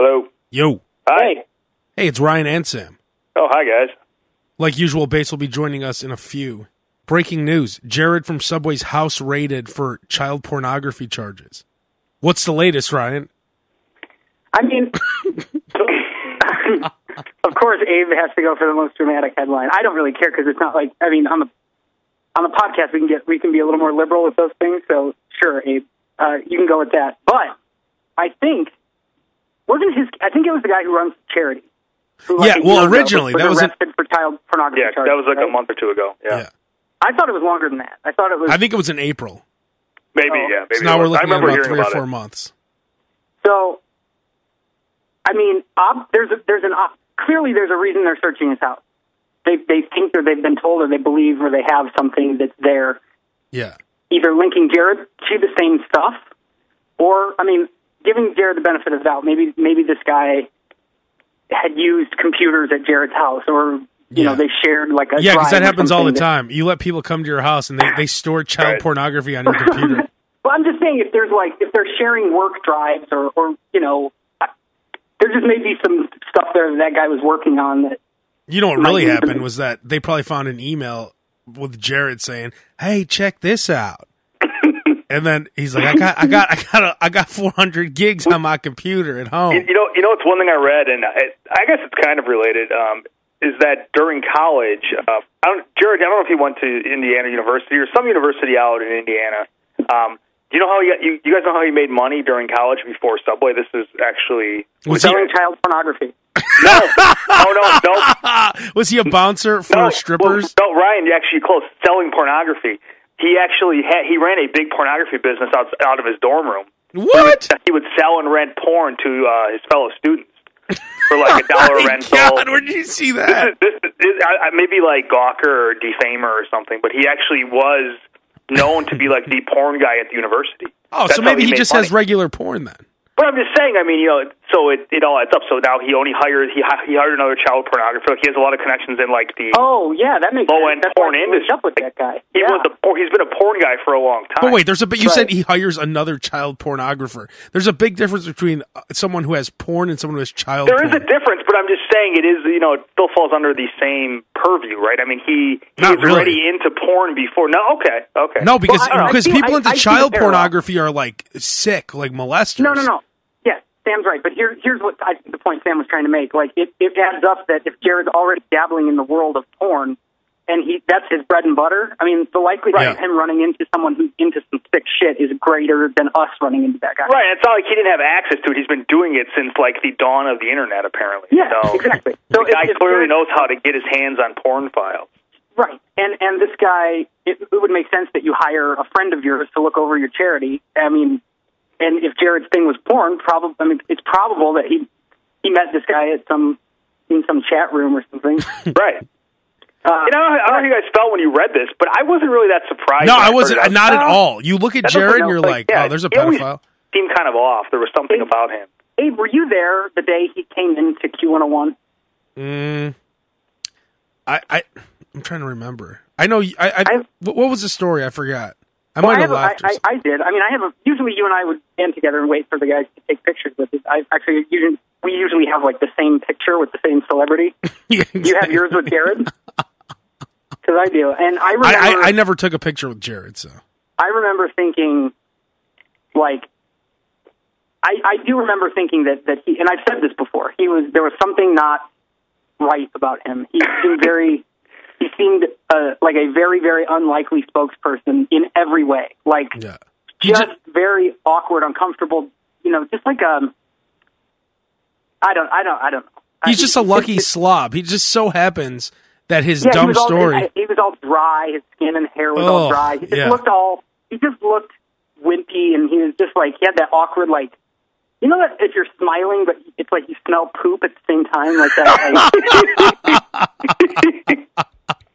Hello. Yo. Hi. Hey, it's Ryan and Sam. Oh, hi guys. Like usual, Bass will be joining us in a few. Breaking news Jared from Subway's house raided for child pornography charges. What's the latest, Ryan? I mean, of course, Abe has to go for the most dramatic headline. I don't really care because it's not like I mean on the on the podcast we can get we can be a little more liberal with those things. So sure, Abe, uh, you can go with that. But I think wasn't his? I think it was the guy who runs charity. Who, Yeah, a well, year ago originally, was that was in- arrested for child pornography Yeah, charges. that was like right? a month or two ago. Yeah. I thought it was longer than that. I thought it was. I think it was in April. Maybe, Oh. yeah. Maybe So now we're was. I looking at remember about hearing three or four it. months. So, I mean, ob- there's a, there's an ob- clearly there's a reason they're searching his house. They they think or they've been told or they believe or they have something that's there, Yeah. either linking Jared to the same stuff, or I mean, giving Jared the benefit of the doubt. Maybe maybe this guy had used computers at Jared's house, or you know they shared like a Yeah, because that happens all the time. You let people come to your house and they, they store child Right. pornography on your computer. Well, I'm just saying if there's like if they're sharing work drives or or you know, there just may be some stuff there that that guy was working on that. You know what really happened was that they probably found an email with Jared saying, "Hey, check this out." And then he's like, "I got, I got, I got, a, I got 400 gigs on my computer at home." You, you know, you know, it's one thing I read, and I, I guess it's kind of related. Um, is that during college? Uh, I don't, Jared, I don't know if he went to Indiana University or some university out in Indiana. Um, do you know how he got, you, you guys know how he made money during college before Subway? This is actually Was he, selling child pornography. no, no, no. was he a bouncer for no, strippers? Well, no, Ryan, you actually close. Selling pornography. He actually had, he ran a big pornography business out out of his dorm room. what? He would sell and rent porn to uh, his fellow students for like a dollar Oh rental. God, where did you see that? This, is- this is, I, I, maybe like Gawker or Defamer or something, but he actually was known to be like the porn guy at the university. Oh, That's so maybe he made just money. has regular porn then. But I'm just saying. I mean, you know, so it it all adds up. So now he only hires he he hired another child pornographer. He has a lot of connections in like the Oh yeah, that makes low sense. end That's porn why he linked industry. up with that guy. He yeah. was a por- he's been a porn guy for a long time. But wait, there's a but you said he hires another child pornographer. There's a big difference between uh, someone who has porn and someone who has child There is porn. a difference, but I'm just saying it is. You know, it still falls under the same purview, right? I mean, he he's really. already into porn before. No, okay, okay. no, because Well, I- I because see- people I- into I child pornography are like sick, like molesters. No, no, no. Sam's right. But here, here's what I think the point Sam was trying to make. Like, it, it adds up that if Jared's already dabbling in the world of porn, and he that's his bread and butter. I mean, the likelihood Right. of him running into someone who's into some sick shit is greater than us running into that guy. Right, it's not like he didn't have access to it. He's been doing it since like the dawn of the internet, apparently. Yeah, so, exactly. The So if- guy if clearly knows how to get his hands on porn files. Right. And and this guy, it, it would make sense that you hire a friend of yours to look over your charity. I mean, and if Jared's thing was porn, probably I mean, it's probable that he he met this guy at some in some chat room or something. Right. Uh, You know, I don't know how you guys felt when you read this, but I wasn't really that surprised. No, I wasn't. I was Not at like, all. You look at that Jared and you're like, yeah, oh, there's a he always pedophile. Seemed kind of off. There was something about him. Abe, were you there the day he came into Q101? Mm, I, I, I'm trying to remember. I know. I, I, I've- what what was the story? I forgot. I Well, might have have a- left. or I, I. I did. I mean, I have a. Usually, you and I would stand together and wait for the guys to take pictures with us. I actually usually we usually have like the same picture with the same celebrity. Yeah, You have yours with Jared? Because I do, and I remember. I, I, I never took a picture with Jared, so I remember thinking, like, I, I do remember thinking that that he, and I've said this before. He was there was something not right about him. He seemed very, he seemed uh, like a very very unlikely spokesperson in every way. Like yeah. Just just- very awkward, uncomfortable. You know, just like um, I don't, I don't, I don't know. He's I- just a lucky slob. He just so happens that his yeah, he dumb all, story. He was all dry. His skin and hair was Oh, all dry. He just yeah. looked all. He just looked wimpy, and he was just like he had that awkward like You know that if you're smiling, but it's like you smell poop at the same time, like that. Like,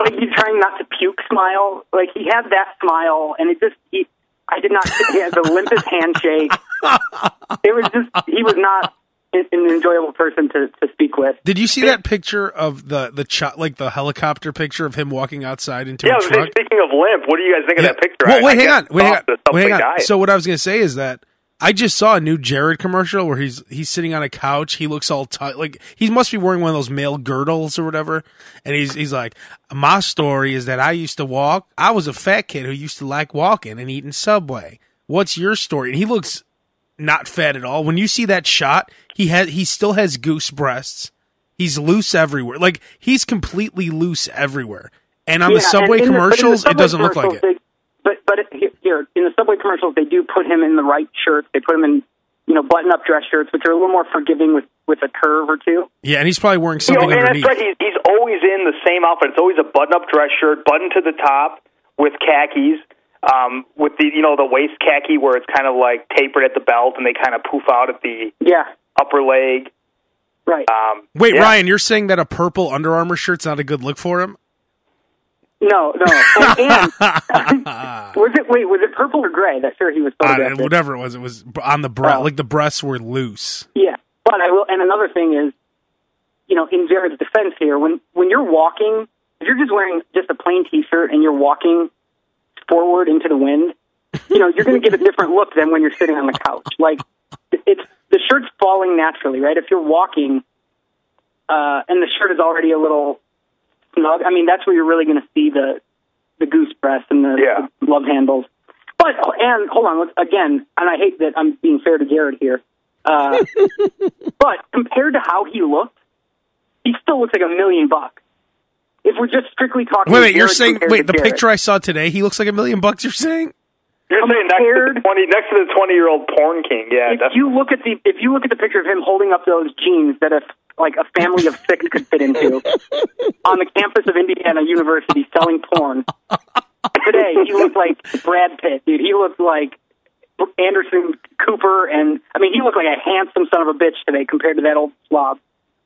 like you trying not to puke smile. Like he had that smile, and it just he. I did not. He had the limpest handshake. It was just he was not an an enjoyable person to, to speak with. Did you see that picture of the the ch- like the helicopter picture of him walking outside into Yeah, a I was truck? speaking of limp, what do you guys think of that picture? Well, wait, I hang guess on, wait, hang on, off the wait, hang on. So what I was going to say is that I just saw a new Jared commercial where he's he's sitting on a couch. He looks all tight, like he must be wearing one of those male girdles or whatever. And he's he's like, my story is that I used to walk. I was a fat kid who used to like walking and eating Subway. What's your story? And he looks not fat at all. When you see that shot, he has he still has goose breasts. He's loose everywhere. Like he's completely loose everywhere. And on the Subway in the- the commercials, it doesn't look like it. But but here- in the subway commercials, they do put him in the right shirts. They put him in you know button-up dress shirts, which are a little more forgiving with with a curve or two. Yeah, and he's probably wearing You know, something and underneath. that's right. He's, he's always in the same outfit. It's always a button-up dress shirt, button to the top with khakis, um, with the you know the waist khaki where it's kind of like tapered at the belt and they kind of poof out at the Yeah, upper leg. right. Um, Wait, yeah. Ryan, you're saying that a purple Under Armour shirt's not a good look for him? No, no. And, and was it wait? Was it purple or gray? That sure he was Uh, photographed. whatever it was, it was on the breast. Oh. Like the breasts were loose. Yeah, but I will. And another thing is, you know, in Jared's defense here, when when you're walking, if you're just wearing just a plain T-shirt and you're walking forward into the wind, you know, you're going to get a different look than when you're sitting on the couch. Like it's the shirt's falling naturally, right? If you're walking, uh, and the shirt is already a little snug, I mean, that's where you're really going to see the the goose breast and the, Yeah. the love handles. But and hold on, let's, again, and I hate that I'm being fair to Jared here. Uh, but compared to how he looked, he still looks like a million bucks. If we're just strictly talking, Wait, wait, you're saying wait, the Jared. picture I saw today, he looks like a million bucks. You're saying? You're saying next to the twenty next to the twenty year old porn king. Yeah, if that's you look at the if you look at the picture of him holding up those jeans that a like a family of six could fit into on the campus of Indiana University selling porn. Today he looked like Brad Pitt, dude. He looked like Anderson Cooper, and I mean he looked like a handsome son of a bitch today compared to that old slob.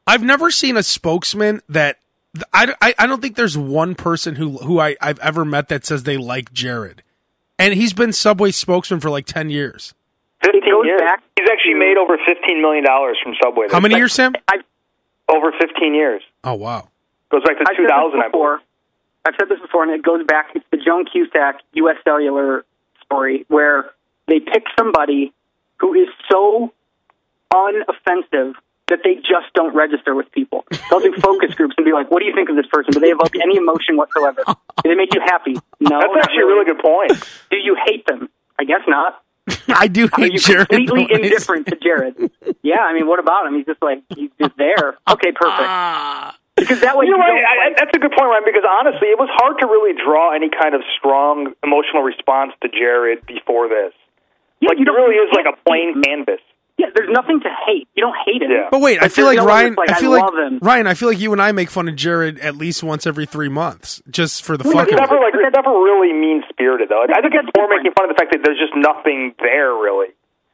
I've never seen a spokesman that I, I, I don't think there's one person who who I, I've ever met that says they like Jared, and he's been Subway spokesman for like ten years. fifteen years. back He's actually made over fifteen million dollars from Subway. How many years, Sam? I've Over fifteen years. Oh wow. Goes back to I've said two thousand. I believe. before. I've said this before, and it goes back. to the Joan Cusack U.S. Cellular story where they pick somebody who is so unoffensive that they just don't register with people. They'll do focus groups and be like, "What do you think of this person? Do they evoke any emotion whatsoever? Do they make you happy? No. That's not actually a really good point. Do you hate them? I guess not. I do Are hate you Jared. completely Noyes. indifferent to Jared? Yeah, I mean, what about him? He's just like he's just there. Okay, perfect. Ah. Because that way You know you what? I, I, that's a good point, Ryan. Because honestly, it was hard to really draw any kind of strong emotional response to Jared before this. yeah, Like you it really is like a plain hate canvas. Yeah, there's nothing to hate. You don't hate him. Yeah. But wait, I feel like no Ryan. like, I feel I like love him. Ryan. I feel like you and I make fun of Jared at least once every three months, just for the Well, fuck It's never like it's never really mean spirited though. I think That's it's more making fun of the fact that there's just nothing there really.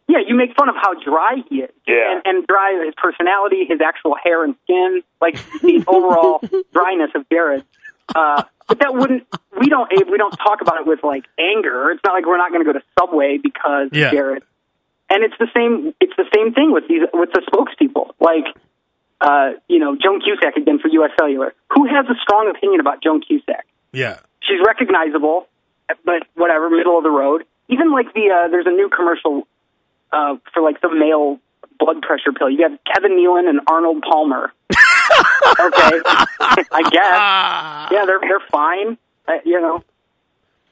Yeah, you make fun of how dry he is. Yeah. And, and dry his personality, his actual hair and skin, like the overall dryness of Jared. Uh, but that wouldn't. We don't. We don't talk about it with like anger. It's not like we're not going to go to Subway because Yeah. Jared. And it's the same. It's the same thing with these with the spokespeople. Like, uh, you know, Joan Cusack again for U.S. Cellular. Who has a strong opinion about Joan Cusack? Yeah. she's recognizable, but whatever, middle of the road. Even like the uh, there's a new commercial uh, for like the male blood pressure pill. You have Kevin Nealon and Arnold Palmer. okay, I guess. Yeah, they're they're fine. Uh, you know,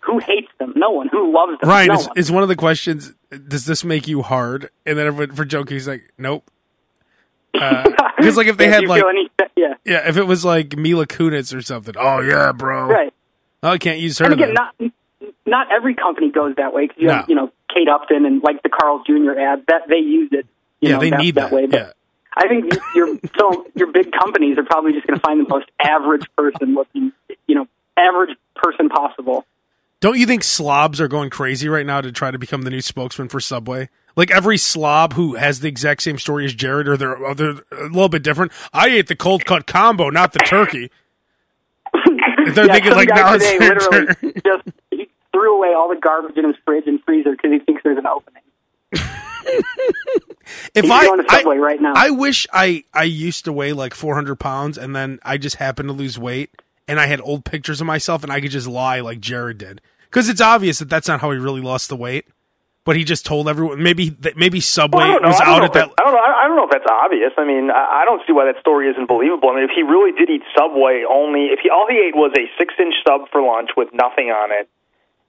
who hates them? No one. Who loves them? Ryan no is, one. is one of the questions. Does this make you hard? And then everyone for joke, he's like, nope. Uh, because like if they had like any, yeah, yeah, if it was like Mila Kunis or something. Oh yeah, bro. right. Oh, I can't use her. And again, then. not not every company goes that way because you No. have you know Kate Upton and like the Carl Jr. ad that they use it. You yeah, know, they that, need that. way. But yeah. I think your so your big companies are probably just going to find the most average person looking, you know, average person possible. Don't you think slobs are going crazy right now to try to become the new spokesman for Subway? Like every slob who has the exact same story as Jared, or they're, or they're a little bit different. I ate the cold cut combo, not the turkey. They're yeah, thinking like now it's today literally turn. just he threw away all the garbage in his fridge and freezer because he thinks there's an opening. If He's I, going to Subway I, right now. I wish I, I used to weigh like 400 pounds and then I just happened to lose weight and I had old pictures of myself and I could just lie like Jared did. Because it's obvious that that's not how he really lost the weight. But he just told everyone. Maybe maybe Subway Well, I don't know. was out at that. that- I don't know. I don't know if that's obvious. I mean, I don't see why that story isn't believable. I mean, if he really did eat Subway, only if he all he ate was a six-inch sub for lunch with nothing on it,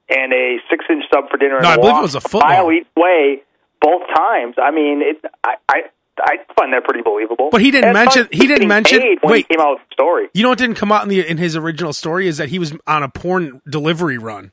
and a six-inch sub for dinner. No, and I believe it was a foot mile each way both times. I mean, it. I I, I find that pretty believable. But he didn't mention- he didn't mention- wait. he came out with the story. You know what didn't come out in the in his original story is that he was on a porn delivery run.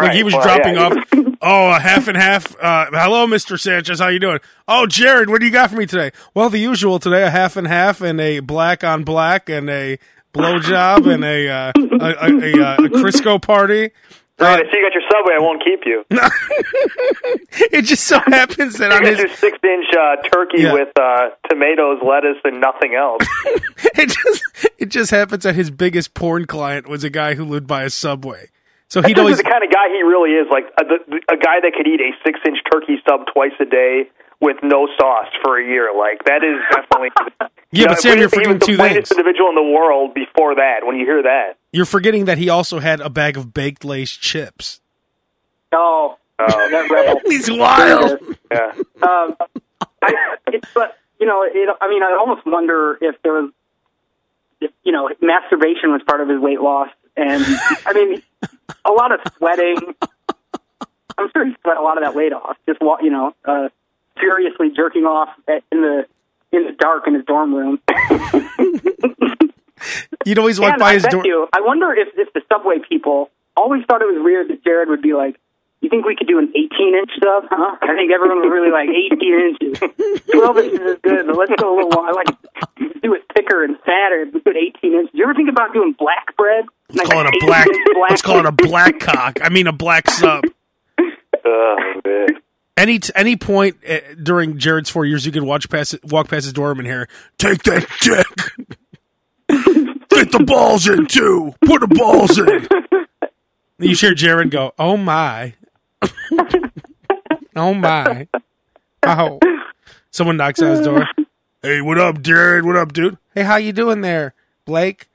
Like he was Well, dropping yeah, off. Oh, a half and half. Uh, hello, Mister Sanchez. How you doing? Oh, Jared, what do you got for me today? Well, the usual today: a half and half, and a black on black, and a blowjob, and a uh, a, a, a, a Crisco party. Right, I see you got your Subway. I won't keep you. It just so happens that got his your six-inch uh, turkey Yeah. with uh, tomatoes, lettuce, and nothing else. it just it just happens that his biggest porn client was a guy who lived by a subway. So he'd always the kind of guy he really is, like a, the, a guy that could eat a six-inch turkey sub twice a day with no sauce for a year. Like that is definitely. Yeah, but Sam, you're forgetting the two plainest things. individual in the world before that. When you hear that, You're forgetting that he also had a bag of baked Lay's chips. oh, Oh. that rebel. He's wild. yeah. um, I, it's, but you know, it, I mean, I almost wonder if there was, if, you know, masturbation was part of his weight loss, and I mean, a lot of sweating. I'm sure he sweat a lot of that weight off. Just wa- you know, uh, furiously jerking off at, in the in the dark in his dorm room. You'd always walk and by I his bet door. I wonder if if the subway people always thought it was weird that Jared would be like, "You think we could do an 18 inch sub?" Huh? I think everyone was really like 18 inches. 12 inches is good, but let's go a little. I like do it thicker and fatter. We do 18 inches. Do you ever think about doing black bread? Let's call it a black. Let's call it a black cock. I mean a black sub. Oh man. Any t- any point uh, during Jared's four years, you could watch past walk past his dorm and hear, "Take that dick, get the balls in too, put the balls in." You hear Jared go, "Oh my, oh my, oh." Someone knocks on his door. Hey, what up, Jared? What up, dude? Hey, how you doing there, Blake?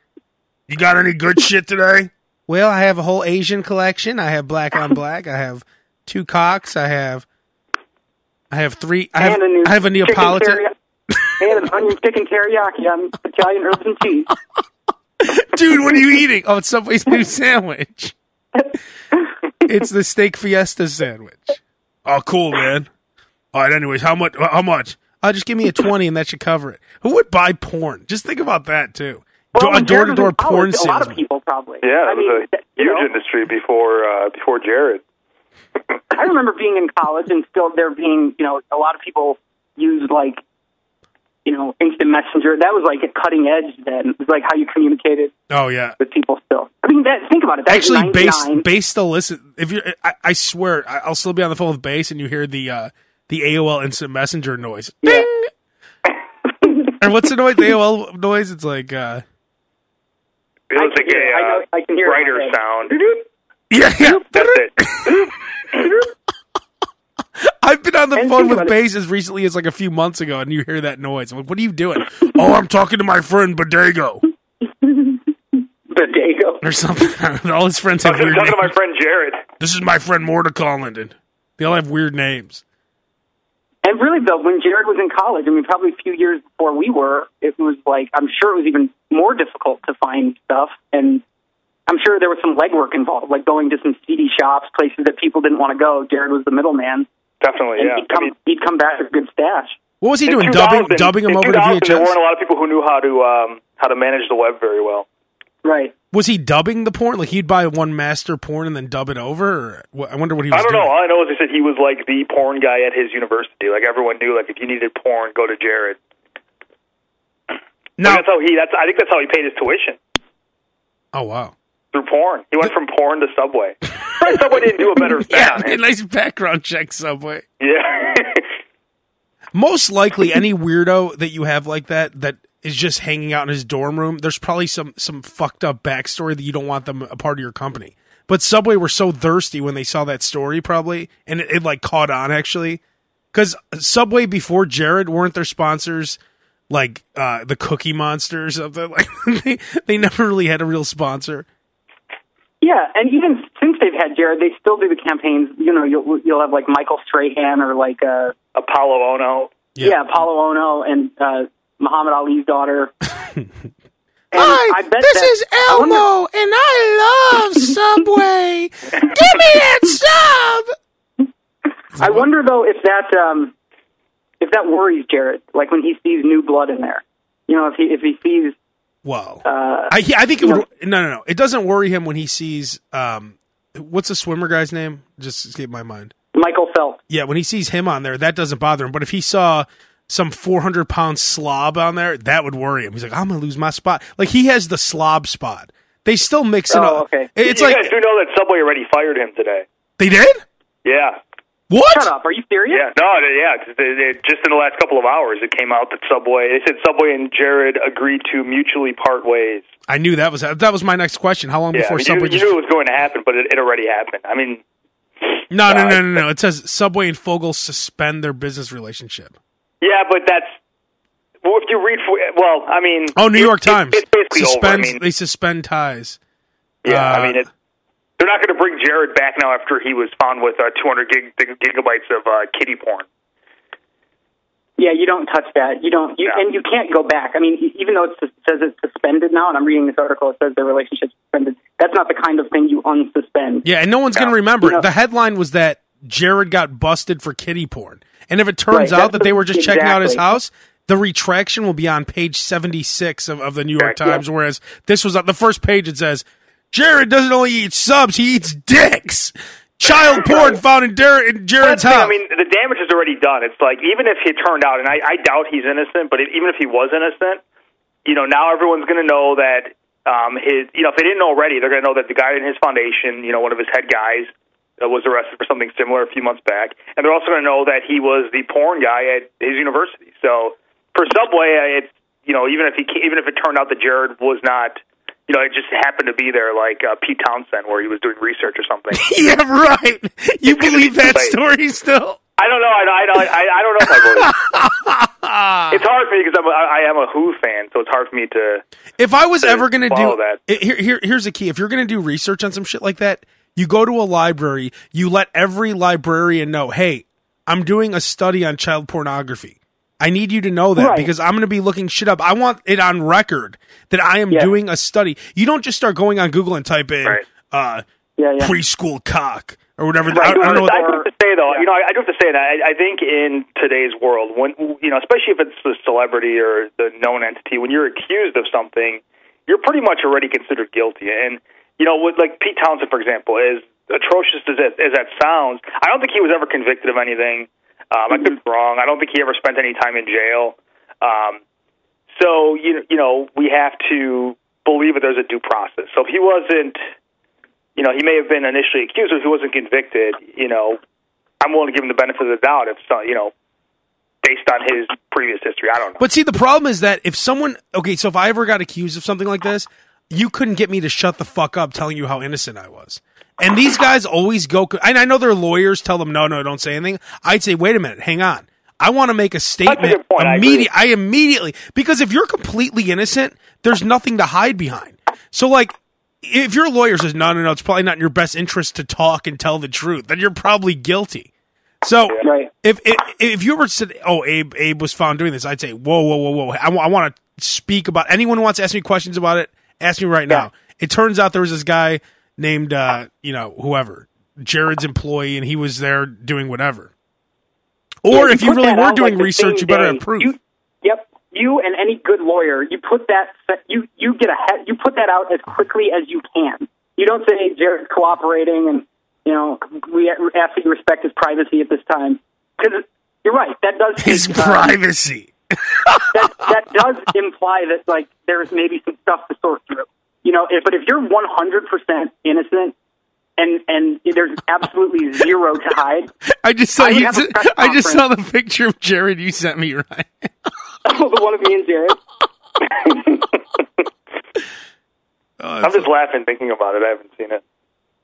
You got any good shit today? Well, I have a whole Asian collection. I have black on black. I have two cocks. I have, I have three. I have, and a new I have a Neapolitan. and an onion chicken teriyaki on Italian herbs and cheese. Dude, what are you eating? Oh, it's Subway's new sandwich. it's the steak fiesta sandwich. Oh, cool, man. All right. Anyways, how much? How much? Uh, just give me a twenty, and that should cover it. Who would buy porn? Just think about that too. Well, a door to door porn college, A lot of people probably. Yeah, I it mean, a that- you huge know, industry before uh, before Jared. I remember being in college and still there being, you know, a lot of people used like, you know, instant messenger. That was like a cutting edge then. It was like how you communicated Oh yeah. with people still. I mean, that, think about it. That's Actually, Bass 99. Bass still listen. If you, I, I swear, I- I'll still be on the phone with Bass, and you hear the uh, the AOL instant messenger noise. Yeah. And what's the noise? The AOL noise? It's like, uh, It was can like hear it. I a know- I can hear it brighter sound. yeah, yeah. That's it. I've been on the And phone with about it. Bass as recently as like a few months ago, and you hear that noise. I'm like, what are you doing? oh, I'm talking to my friend Bodego Dago. or something. All his friends have I'm weird talking names. to my friend Jared. This is my friend Mordecai and they all have weird names. And really, though, when Jared was in college, I mean, probably a few years before we were, it was like, I'm sure it was even more difficult to find stuff. And I'm sure there was some legwork involved, like going to some CD shops, places that people didn't want to go. Jared was the middleman. Definitely, And yeah. he'd, come, I mean, he'd come back with a good stash. What was he doing? Dubbing, dubbing him in over to 2000, There weren't a lot of people who knew how to um, how to manage the web very well. Right. Was he dubbing the porn? Like he'd buy one master porn and then dub it over? I wonder what he was doing. I don't doing. know. All I know is they said he was like the porn guy at his university. Like everyone knew, like if you needed porn, go to Jared. No. that's how he. That's I think that's how he paid his tuition Oh wow. Through porn. He went from porn to Subway. Probably Subway didn't do a better Yeah, job. a nice background check, Subway. Yeah. most likely any weirdo that you have like that that is just hanging out in his dorm room, there's probably some some fucked up backstory that you don't want them a part of your company. But Subway were so thirsty when they saw that story, probably, and it, it like caught on actually, because Subway before Jared weren't their sponsors like uh the Cookie Monsters of the like they they never really had a real sponsor. Yeah, and even since they've had Jared, they still do the campaigns. You know, you'll you'll have like Michael Strahan or like uh Apolo Ohno. Yeah. yeah, Apolo Ohno and uh Muhammad Ali's daughter. Hi, I bet this that- is I wonder- Elmo, and I love Subway. Give me that sub. I wonder though if that um if that worries Jared, like when he sees new blood in there. You know, if he if he sees Whoa. uh I, he- I think it would. No, no, no. It doesn't worry him when he sees. Um, what's the swimmer guy's name? Just escaped my mind. Michael Phelps. Yeah, when he sees him on there, that doesn't bother him. But if he saw some 400 pound slob on there, that would worry him. He's like, I'm gonna lose my spot. Like he has the slob spot. They still mix it Oh, up. okay. It's you like guys do know that Subway already fired him today. they did. Yeah. What? Shut up, are you serious? Yeah, no, they- yeah. 'cause they- they- just in the last couple of hours, it came out that Subway. They said Subway and Jared agreed to mutually part ways. I knew that was that was my next question. How long Yeah, I before mean, Subway you, you just knew it was going to happen, but it, it already happened. I mean, No, no, Uh, no, no, no. It says Subway and Fogle suspend their business relationship. yeah, but that's well, if you read. Well, I mean, Oh, New York it- Times It's basically over. I mean, they suspend ties. yeah, uh, I mean, it, they're not going to bring Jared back now after he was found with uh, 200 gig, gigabytes of uh, kitty porn. Yeah, you don't touch that. You don't, you, Yeah. and you can't go back. I mean, even though it says it's suspended now, and I'm reading this article, it says the relationship's suspended. That's not the kind of thing you unsuspend. Yeah, and no one's going to remember. You know- the headline was that Jared got busted for kitty porn, and if it turns Right, out that's that they were just checking out his house, the retraction will be on page seventy six of, of the New York Yeah. Times. Whereas this was on the first page. It says Jared doesn't only eat subs; he eats dicks. Child porn found in, Dar- in Jared's That's the thing, house. I mean, the damage is already done. It's like even if he turned out, and I, I doubt he's innocent, but if, even if he was innocent, you know, now everyone's going to know that um, his, you know, if they didn't know already, they're going to know that the guy in his foundation, you know, one of his head guys, uh, was arrested for something similar a few months back, and they're also going to know that he was the porn guy at his university. So for Subway, it's you know, even if he even if it turned out that Jared was not. You know, it just happened to be there, like uh, Pete Townshend, where he was doing research or something. yeah, right. You believe be that late. story still? I don't know. I, I, I, I don't know if I believe. It. It's hard for me because I'm a, I am a Who fan, so it's hard for me to. If I was ever going to do that. it- here, here, here's the key. If you're going to do research on some shit like that, you go to a library. You let every librarian know, hey, I'm doing a study on child pornography. I need you to know that Right. because I'm going to be looking shit up. I want it on record that I am Yeah. doing a study. You don't just start going on Google and type in Right. uh, Yeah, yeah. preschool cock or whatever. Right. I, I don't know. What, I do have to say though, you know, I, I do have to say that I, I think in today's world, when you know, especially if it's the celebrity or the known entity, when you're accused of something, you're pretty much already considered guilty. And you know, with like Pete Townshend, for example, is atrocious as as that sounds, I don't think he was ever convicted of anything. Um, I could be wrong. I don't think he ever spent any time in jail. Um, so you you know, we have to believe that there's a due process. So if he wasn't you know, he may have been initially accused, but if he wasn't convicted, you know, I'm willing to give him the benefit of the doubt if, so- you know, based on his previous history. I don't know. But see, the problem is that if someone, okay, so if I ever got accused of something like this, you couldn't get me to shut the fuck up telling you how innocent I was. And these guys always go, and I know their lawyers tell them, no, no, don't say anything. I'd say, wait a minute, hang on. I want to make a statement point, I. I immediately, because if you're completely innocent, there's nothing to hide behind. So like, if your lawyer says, no, no, no, it's probably not in your best interest to talk and tell the truth, then you're probably guilty. So Right. if, if if you ever said, "Oh, Abe, Abe was found doing this," I'd say, "Whoa, whoa, whoa, whoa! I, want to speak about anyone who wants to ask me questions about it. Ask me right now." It turns out there was this guy named, uh, you know, whoever Jared's employee, and he was there doing whatever. Or Yeah, if you put really were doing like, research, you better day. proof. You, yep. You and any good lawyer, you put that you you get ahead. You put that out as quickly as you can. You don't say Jared's cooperating, and you know we ask that you respect his privacy at this time because you're right. That does His uh, privacy. that that does imply that like there's maybe some stuff to sort through. You know, if, but if you're 100% innocent and and there's absolutely zero to hide. I just saw I you. have I just saw the picture of Jared you sent me, Ryan. Oh, the one of me and Jared. Oh, I'm just laughing thinking about it. I haven't seen it.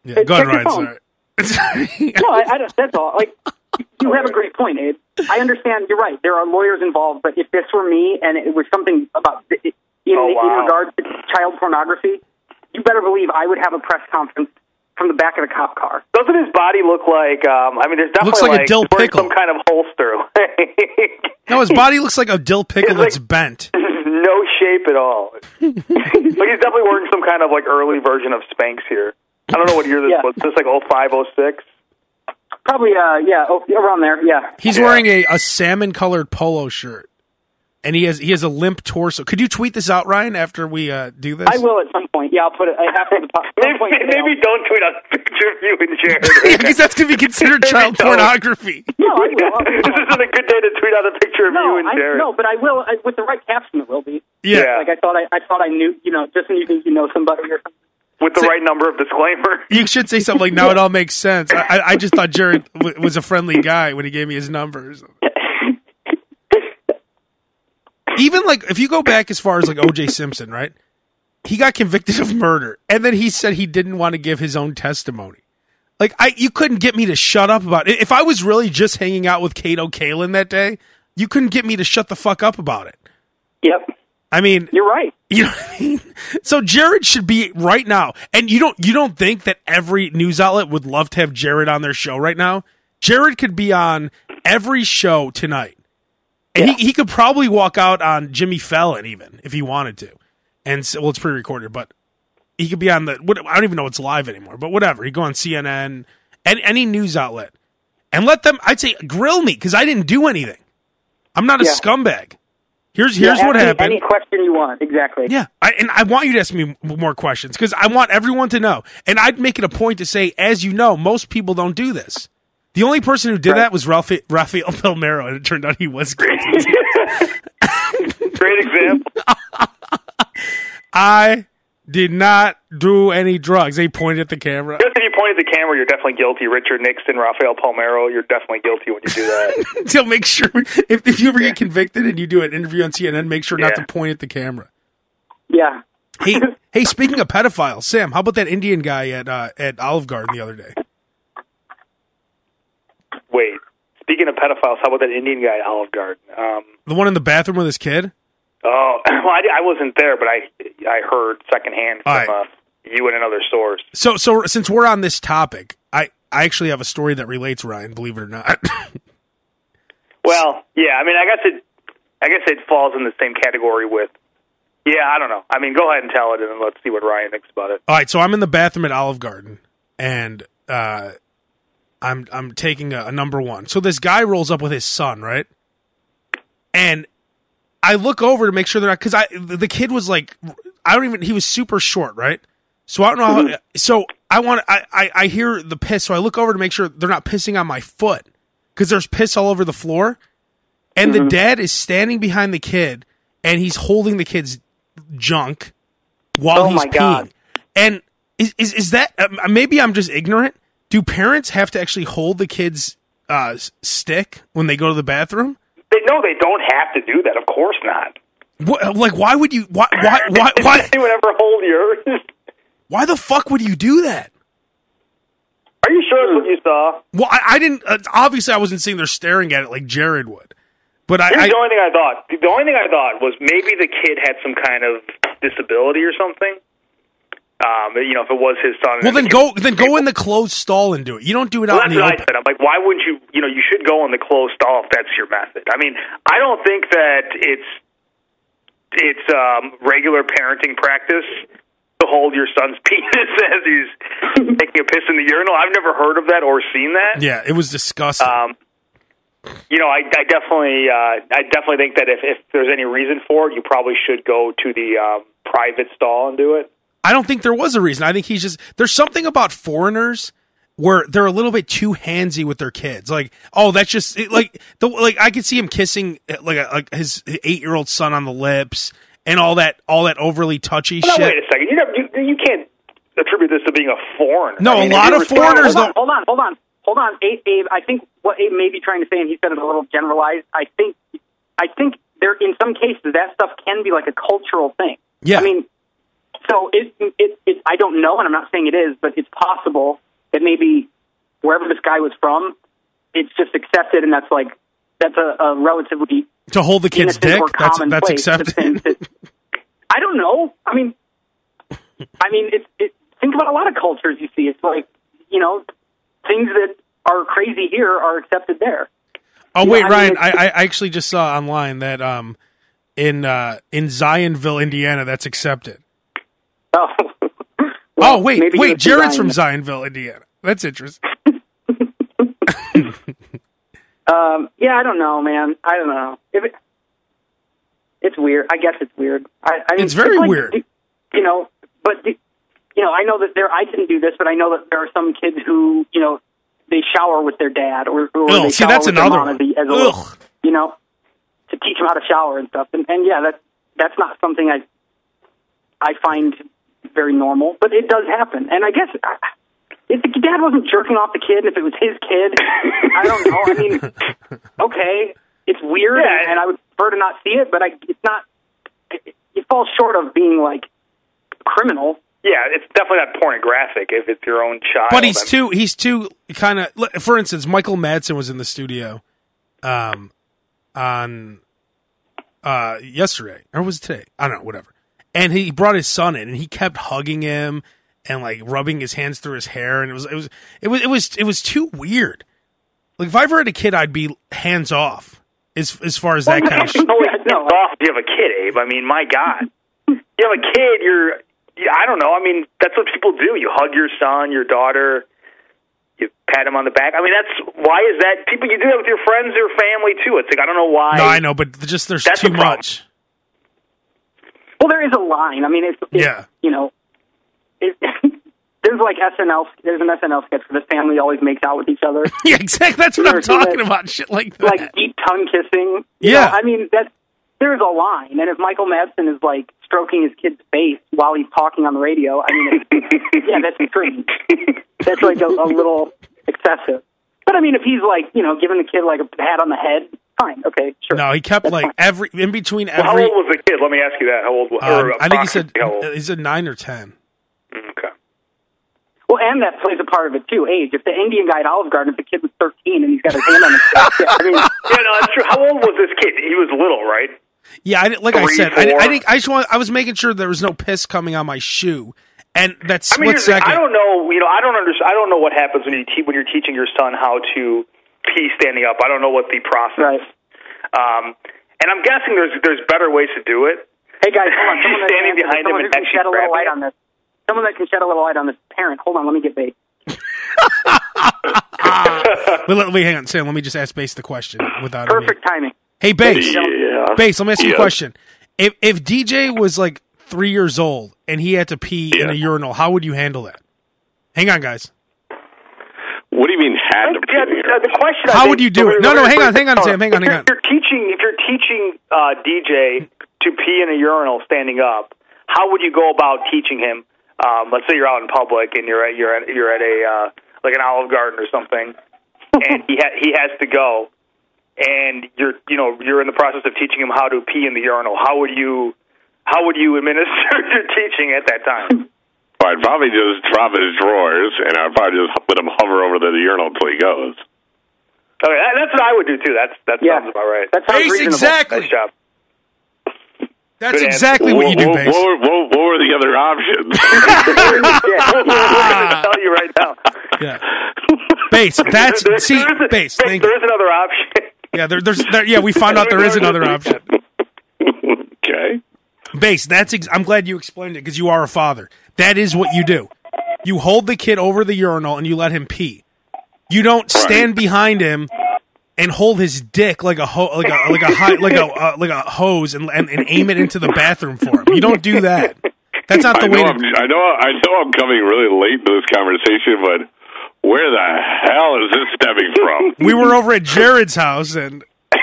yeah, go ahead, check Ryan. Sorry. Sorry. No, I, I don't, that's all. Like, you have a great point, Abe. I understand. You're right. There are lawyers involved, but if this were me and it was something about in, Oh, in wow. regards to child pornography, you better believe I would have a press conference from the back of the cop car. Doesn't his body look like? Um, I mean, there's definitely Looks like a dill pickle. some kind of holster. no, his body looks like a dill pickle It's like- that's bent. no shape at all. but he's definitely wearing some kind of like early version of Spanx here. I don't know what year this Yeah. was. This like 05, 06? Probably, uh, yeah, oh, around there, yeah. He's Yeah. wearing a, a salmon colored polo shirt, and he has he has a limp torso. Could you tweet this out, Ryan, after we uh, do this? I will at some point. Yeah, I'll put it I after the po- some Maybe, point today, maybe don't tweet a picture of you and Jared. because that's going to be considered child don't. pornography. No, I will. this isn't a good day to tweet out a picture of you No, and I, Jared. no, but I will I, with the right caption. It will be. Yeah. Like I thought, I, I thought I knew. You know, just when you think you know somebody or something. With the right number of disclaimer. You should say something like, "Now it all makes sense." I, I, I just thought Jared w- was a friendly guy when he gave me his numbers. Even like if you go back as far as like O.J. Simpson, right? He got convicted of murder, and then he said he didn't want to give his own testimony. Like I, you couldn't get me to shut up about it. If I was really just hanging out with Kato Kaelin that day, you couldn't get me to shut the fuck up about it. Yep, I mean, you're right. you know what I mean? So Jared should be right now. And you don't you don't think that every news outlet would love to have Jared on their show right now? Jared could be on every show tonight. And he, he could probably walk out on Jimmy Fallon even if he wanted to. And so, well it's pre-recorded, but he could be on the what, I don't even know it's live anymore, but whatever. He go on CNN and any news outlet. And let them I'd say grill me cuz I didn't do anything. I'm not a Yeah. scumbag. Here's here's Yeah, what happened. Any question you want, exactly. Yeah, I, and I want you to ask me more questions because I want everyone to know. And I'd make it a point to say, as you know, most people don't do this. The only person who did Right. that was Ralph, Rafael Palmeiro, and it turned out he was guilty. Great example. I did not do any drugs. They pointed at the camera. Just if you point at the camera, you're definitely guilty. Richard Nixon, Rafael Palmeiro, you're definitely guilty when you do that. so make sure if, if you ever get convicted and you do an interview on CNN, make sure not to point at the camera. Yeah. Hey, hey, speaking of pedophiles, Sam, how about that Indian guy at uh, at Olive Garden the other day? Wait, speaking of pedophiles, how about that Indian guy at Olive Garden? Um, The one in the bathroom with his kid. oh, well, I, I wasn't there, but I I heard secondhand from right. uh, you and another source. So, so since we're on this topic, I I actually have a story that relates, Ryan. Believe it or not. Well, yeah, I mean, I guess it, I guess it falls in the same category with. Yeah, I don't know. I mean, go ahead and tell it, and then let's see what Ryan thinks about it. All right, so I'm in the bathroom at Olive Garden, and uh, I'm I'm taking a, a number one. So this guy rolls up with his son, right? And I look over to make sure they're not because I the kid was like I don't even he was super short, right? So I don't know how. So I want I, I I hear the piss, so I look over to make sure they're not pissing on my foot because there's piss all over the floor, and the dad is standing behind the kid and he's holding the kid's junk while Oh he's my peeing. God. And is is, is that uh, maybe I'm just ignorant? Do parents have to actually hold the kid's uh, stick when they go to the bathroom? They no, they don't have to do that. Of course not. What, like, why would you? Why? Why? Why? Why? Anyone ever hold yours? Why the fuck would you do that? Are you sure that's what you saw? Well, I, I didn't. Uh, obviously, I wasn't sitting there staring at it like Jared would. But I, Here's I the only thing I thought. The only thing I thought was maybe the kid had some kind of disability or something. Um, you know, if it was his son. well then go then go in the closed stall and do it. You don't do it Well, out that's in the what I open. said. I'm like, why wouldn't you? You know, you should go in the closed stall if that's your method. I mean, I don't think that it's it's um, regular parenting practice to hold your son's penis as he's taking a piss in the urinal. I've never heard of that or seen that. Yeah, it was disgusting. Um, you know, I, I definitely, uh, I definitely think that if, if there's any reason for it, you probably should go to the um, private stall and do it. I don't think there was a reason. I think he's just there's something about foreigners where they're a little bit too handsy with their kids. Like, oh, that's just it, like the like I could see him kissing eh, like a, like his eight year old son on the lips and all that all that overly touchy Now, shit. wait a second. You, never, you you can't attribute this to being a foreigner. No, I mean, a lot of foreigners hold on, don't- hold on, hold on, hold on. Abe, Abe, I think what Abe may be trying to say, and he said it a little generalized. I think, I think there in some cases that stuff can be like a cultural thing. Yeah. I mean, so it, it, it, I don't know, and I'm not saying it is, but it's possible that maybe wherever this guy was from, it's just accepted, and that's like that's a, a relatively to hold the kid's dick. That's that's accepted. that- I don't know. I mean, I mean, it's it, think about a lot of cultures you see. It's like you know, things that are crazy here are accepted there. Oh wait, I mean, Ryan, I, I actually just saw online that um in uh in Zionsville, Indiana, that's accepted. Oh, oh wait, wait, it's Jared's from Zionsville, Indiana. That's interesting. Um, yeah, I don't know, man. I don't know. If it, it's weird. I guess it's weird. I, I mean, It's very like, weird. You know, but you know, I know that there. I didn't do this, but I know that there are some kids who, you know, they shower with their dad, or, or Ugh, they see, shower that's with another mom one. as a, as a little, you know, to teach them how to shower and stuff. And, and yeah, that's that's not something I I find very normal, but it does happen. And I guess if the dad wasn't jerking off the kid, if it was his kid, I don't know. I mean, okay, it's weird, Yeah. and, and I would prefer to not see it, but I, it's not. It, it falls short of being like criminal. Yeah, it's definitely not pornographic if it's your own child. But he's I mean, too he's too kind of for instance, Michael Madsen was in the studio um on uh yesterday or was it today? I don't know, whatever. And he brought his son in and he kept hugging him and like rubbing his hands through his hair and it was it was it was it was it was too weird. Like if I ever had a kid I'd be hands off as as far as that kind of shit. no, off if you have a kid, Abe. I mean, my God, you have a kid. You're, yeah, I don't know. I mean, that's what people do. You hug your son, your daughter. You pat him on the back. I mean, that's why is that? People, you do that with your friends, your family too. It's like I don't know why. No, I know, but just there's That's too much. Well, there is a line. I mean, it's, it's Yeah. you know, it, there's like SNL. There's an SNL sketch where the family always makes out with each other, Yeah, exactly. That's what I'm talking that? about. Shit like that. like deep tongue kissing. Yeah. know, I mean that there's a line, and if Michael Madsen is like stroking his kid's face while he's talking on the radio, I mean, it's, yeah, that's strange. That's like a, a little excessive. But I mean, if he's like, you know, giving the kid like a pat on the head, fine, okay, sure. no, he kept like every in between Well, how every. old was the kid? Let me ask you that. How old? um, I think he said approximately how old? he said nine or ten. Mm, Okay. Well, and that plays a part of it too. Age. If the Indian guy at Olive Garden, if the kid was 13 and he's got his hand on his chest, yeah, I mean, Yeah, no, that's true. How old was this kid? He was little, right? Yeah, I, didn't- like I said, I, four. I think I just want. I was making sure there was no piss coming on my shoe, and that I mean, split here's the thing. second. I don't know. You know, I don't understand. I don't know what happens when you te- when you're teaching your son how to pee standing up. I don't know what the process. right. Um, and I'm guessing there's there's better ways to do it. Hey guys, hold on. Someone that Standing can, behind him someone and who can actually shed a little light it. on this. Someone that can shed a little light on this. Parent, hold on. Let me get bait. But let, wait, hang on, Sam. Let me just ask Bass the question without any- Perfect timing. Hey, Bass. Yeah. Bass. Let me ask you a question. If if DJ was like three years old and he had to pee in a urinal, how would you handle that? Hang on, guys. What do you mean had to Yeah, pee? the, the question. How think- would you do it? No, no, hang on, hang on, Sam, hang on, hang on. If you're teaching, if you're teaching uh, DJ to pee in a urinal standing up, how would you go about teaching him? Um, let's say you're out in public and you're at you're at you're at a uh, like an Olive Garden or something, and he ha- he has to go, and you're you know you're in the process of teaching him how to pee in the urinal. How would you how would you administer your teaching at that time? I'd probably just drop his drawers, and I'd probably just let him hover over the urinal until he goes. Okay, that, that's what I would do too. That's that Yeah. sounds about right. That sounds Bass, reasonable. exactly. Nice job. That's Good answer. exactly what you do, what, Bass. what, were- what, what were the other options? We're going tell you right now. Yeah. Bass. That's There- see, there is a- Bass. there- Thank you. there is another option. Yeah, there, there's there, yeah. We found out there is another option. Bass. That's. Ex- I'm glad you explained it because you are a father. That is what you do. You hold the kid over the urinal and you let him pee. You don't stand behind him and hold his dick like a ho- like a like a high, like a uh, like a hose and, and and aim it into the bathroom for him. You don't do that. That's not the I way. To, I know. I know. I'm coming really late to this conversation, but where the hell is this stemming from? we were over at Jared's house and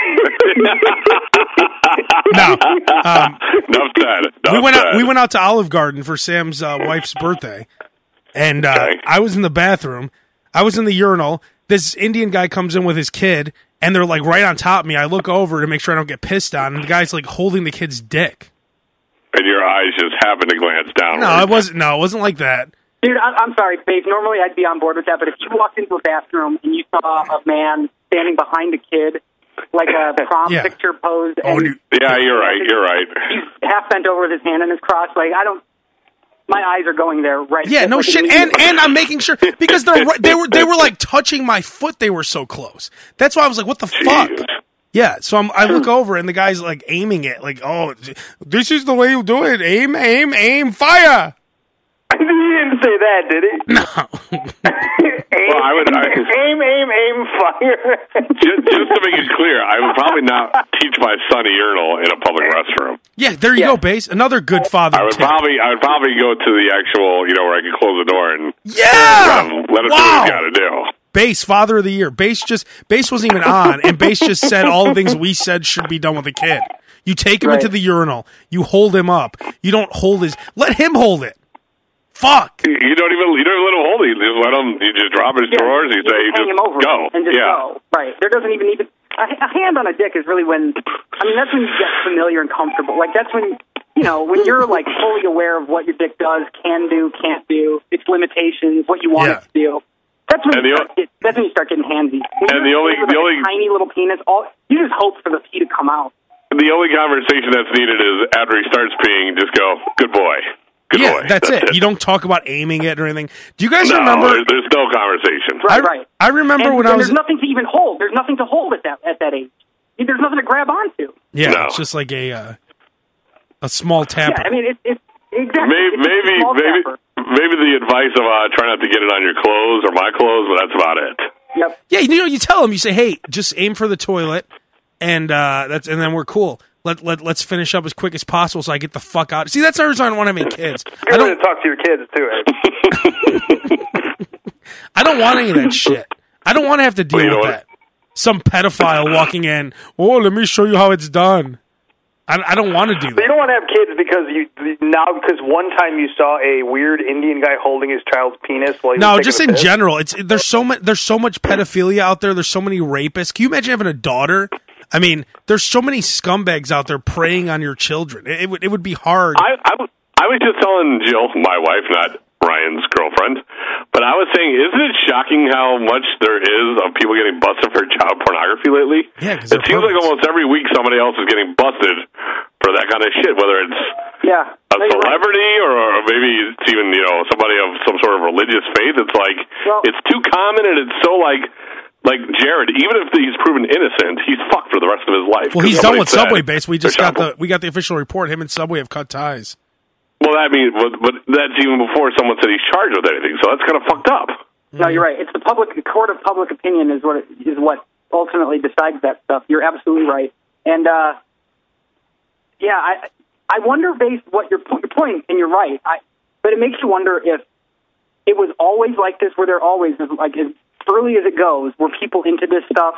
no, um, Enough said. we Enough went out. We went out to Olive Garden for Sam's uh, wife's birthday, and uh, Okay. I was in the bathroom. I was in the urinal. This Indian guy comes in with his kid, and they're like right on top of me. I look over to make sure I don't get pissed on, and the guy's like holding the kid's dick. And your eyes just happen to glance down. No, it wasn't. No, it wasn't like that. Dude, I, I'm sorry, Faith. Normally I'd be on board with that, but if you walked into a bathroom and you saw a man standing behind a kid, like a prom Yeah. picture pose, Oh, and dude. Yeah, you're right. You're right. he's half bent over with his hand in his cross. like I don't. My eyes are going there right. Yeah, no like, shit. And and I'm making sure because they're right- they were they were like touching my foot. They were so close. That's why I was like, what the fuck? Jeez. Yeah. So I'm, I look hmm. over and the guy's like aiming it, like, oh, this is the way you do it. Aim, aim, aim, fire. he didn't say that, did he? No. aim, Well, I would- I- aim, aim, aim, fire. Just, just to make it clear, I would probably not teach my son a urinal in a public restroom. yeah, there you Yeah. go, Bass. Another good father I would tip. probably, I would probably go to the actual, you know, where I could close the door and yeah. um, let him do what wow. he's got to do. Bass father of the year. Bass just Bass wasn't even on, and Bass just said all the things we said should be done with a kid. You take him Right. into the urinal. You hold him up. You don't hold his. Let him hold it. Fuck. You don't even, you don't even let him hold it. You just let him. You just drop his Yeah, drawers. You say, hang just him over go. and just yeah. go. Right. There doesn't even need to. A, a hand on a dick is really when. I mean, that's when you get familiar and comfortable. Like that's when you know when you're like fully aware of what your dick does, can do, can't do, its limitations, what you want Yeah. it to do. That's when And you the start get, that's when you start getting handsy. When And the only- the like, only- tiny little penis, all you just hope for the pee to come out. The only conversation that's needed is after he starts peeing, just go, "Good boy, good yeah, boy." that's, it. You don't talk about aiming it or anything. Do you guys No, remember? there- there's no conversation. I, Right, right. I remember And, when and I was. there's nothing to even hold. There's nothing to hold at that at that age. There's nothing to grab onto. yeah, No. it's just like a uh, a small tap. Yeah, I mean, it's it's exactly. Maybe, it's maybe, maybe, maybe the advice of uh, try not to get it on your clothes or my clothes, but that's about it. Yep. yeah, you know, you tell them, you say, "Hey, just aim for the toilet," and uh, that's and then we're cool. Let let let's finish up as quick as possible so I get the fuck out. See, that's the reason I don't want to have any kids. I Good way to don't. talk to your kids too. I don't want any of that shit. I don't want to have to deal Well, know with that. Some pedophile walking in. Oh, let me show you how it's done. I, I don't want to do But you don't want to have kids because you now because one time you saw a weird Indian guy holding his child's penis while No, just in general. It's there's so much there's so much pedophilia out there. There's so many rapists. Can you imagine having a daughter? I mean, there's so many scumbags out there preying on your children. It, it would it would be hard. I was just telling Jill, my wife, not Ryan's girlfriend, but I was saying, isn't it shocking how much there is of people getting busted for child pornography lately? Yeah, 'cause it they're seems like almost every week somebody else is getting busted for that kind of shit, whether it's Yeah. a No, right. celebrity or, or maybe it's even you know somebody of some sort of religious faith. It's like Well- it's too common and it's so like. Like Jared, even if he's proven innocent, he's fucked for the rest of his life. Well, he's done with said Subway Bass. We just got the we got the official report. Him and Subway have cut ties. Well, I mean, but, but that's even before someone said he's charged with anything, so that's kind of fucked up. No, you're right. It's the public the court of public opinion is what it, is what ultimately decides that stuff. You're absolutely right. And uh, yeah, I I wonder based what your po- your point, and you're right. I but it makes you wonder if it was always like this. Where there always is like as early as it goes, were people into this stuff.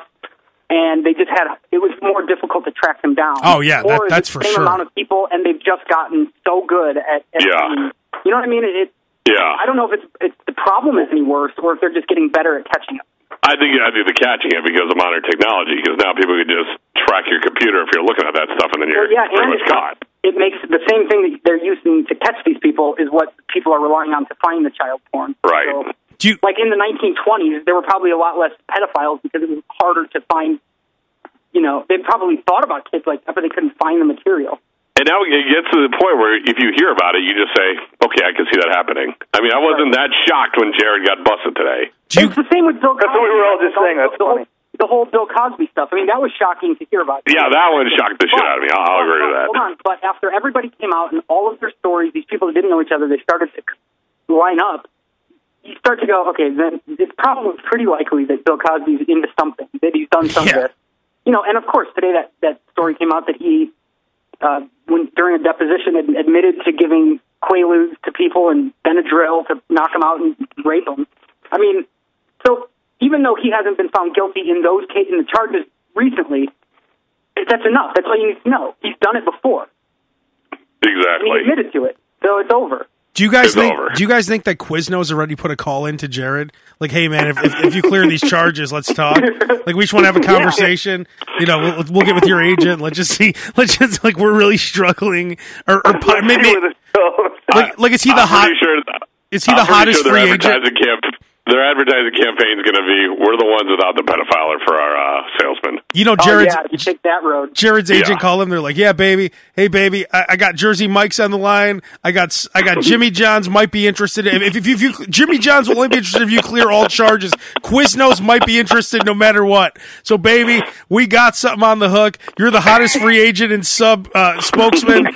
And they just had it was more difficult to track them down. Oh, yeah, that- or that's it for the same sure. amount of people, and they've just gotten so good at, at Yeah. being- you know what I mean? It, Yeah, I don't know if it's, it's the problem is any worse or if they're just getting better at catching up. I think I think the catching it because of modern technology. Because now people can just track your computer if you're looking at that stuff, and then you're Well, yeah, pretty and much caught. it makes the same thing that they're using to catch these people is what people are relying on to find the child porn. Right. So, Do you? like in the 1920s, there were probably a lot less pedophiles because it was harder to find. You know, they probably thought about kids like that, but they couldn't find the material. And now it gets to the point where if you hear about it, you just say, "Okay, I can see that happening." I mean, I wasn't that shocked when Jared got busted today. Do you it's the same with Bill. That's what we were all just saying. That's the, funny. Whole, the whole Bill Cosby stuff. I mean, that was shocking to hear about. Yeah, that one shocked the shit out of me. I'll, I'll agree with that. Hold on, but after everybody came out and all of their stories, these people that didn't know each other, they started to line up. You start to go, okay, then it's probably pretty likely that Bill Cosby's into something, that he's done some Yeah. of this. You know, and of course, today that that story came out that he, uh, when during a deposition, ad- admitted to giving quaaludes to people and Benadryl to knock them out and rape them. I mean, so even though he hasn't been found guilty in those cases, in the charges recently, that's enough. That's all you need to know. He's done it before. And he Exactly. admitted to it. So it's over. Do you guys think? over. Do you guys think that Quiznos already put a call in to Jared? Like, hey man, if, if, if you clear these charges, let's talk. Like, we just want to have a conversation. You know, we'll, we'll get with your agent. Let's just see. Let's just like we're really struggling. Or, or maybe, See where this like, like is he the I'm hot? sure Is he the hottest sure free agent? Camp, their advertising campaign is going to be we're the ones without the pedophile for our uh, salesman. You know, Oh, Jared's yeah, you take that road. Jared's Yeah. agent called him. They're like, "Yeah, baby, hey, baby, I, I got Jersey Mike's on the line. I got s- I got Jimmy John's might be interested. If, if, if, you, if you Jimmy John's will only be interested if you clear all charges. Quiznos might be interested no matter what. So, baby, we got something on the hook. You're the hottest free agent and sub uh, spokesman.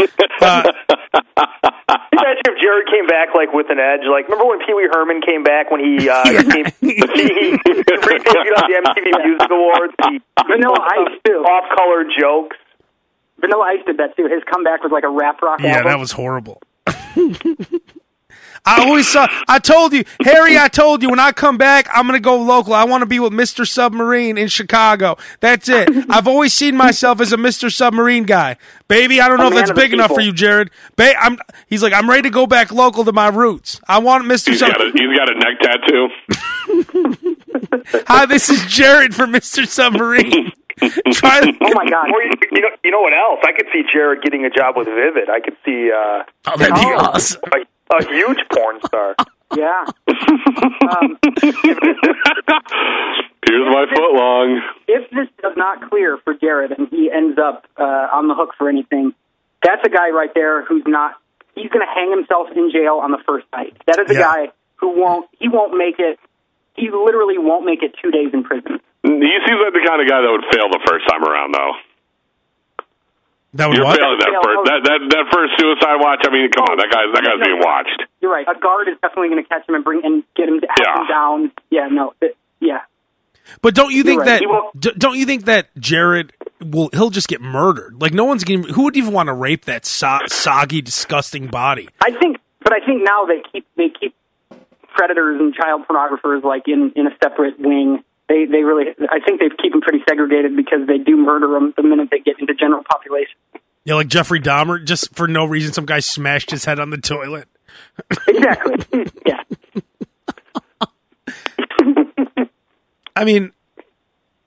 Uh, Imagine if Jared came back like with an edge. Like, remember when Pee Wee Herman came back when he uh, came, he, he redebuted on the MTV Music Awards? He Vanilla Ice too. off-color jokes. Vanilla Ice did that too. His comeback was like a rap rock yeah, album. that was horrible. I always saw. I told you, Harry. I told you when I come back, I'm gonna go local. I want to be with Mr. Submarine in Chicago. That's it. I've always seen myself as a Mr. Submarine guy, baby. I don't know A if that's big enough for you, Jared. Ba- I'm. He's like, I'm ready to go back local to my roots. I want Mr. He's got a Sub. he's got a neck tattoo. Hi, this is Jared from Mr. Submarine. Try. Oh my god. Or you, you know, you know what else? I could see Jared getting a job with Vivid. I could see uh, Oh, that'd be Oh. awesome. a, a huge porn star. Yeah. Um, Here's my foot long. if this does not clear for Jared and he ends up uh, on the hook for anything, that's a guy right there who's not. He's going to hang himself in jail on the first night. That is a Yeah. guy who won't. He won't make it. He literally won't make it two days in prison. He seems like the kind of guy that would fail the first time around, though. That would You're what? failing that Fail. first oh. that, that that first suicide watch. I mean, come on, that guy's that guy's being watched. You're right. A guard is definitely going to catch him and bring and get him to help Yeah. him down. Yeah. No. it- yeah. But don't you think right. that He won't- d- don't you think that Jared will he'll just get murdered? Like no one's going who would even want to rape that so- soggy disgusting body? I think, but I think now they keep they keep predators and child pornographers like in in a separate wing. They they really I think they keep them pretty segregated because they do murder them the minute they get into general population. Yeah, like Jeffrey Dahmer just for no reason some guy smashed his head on the toilet. Exactly. yeah. I mean,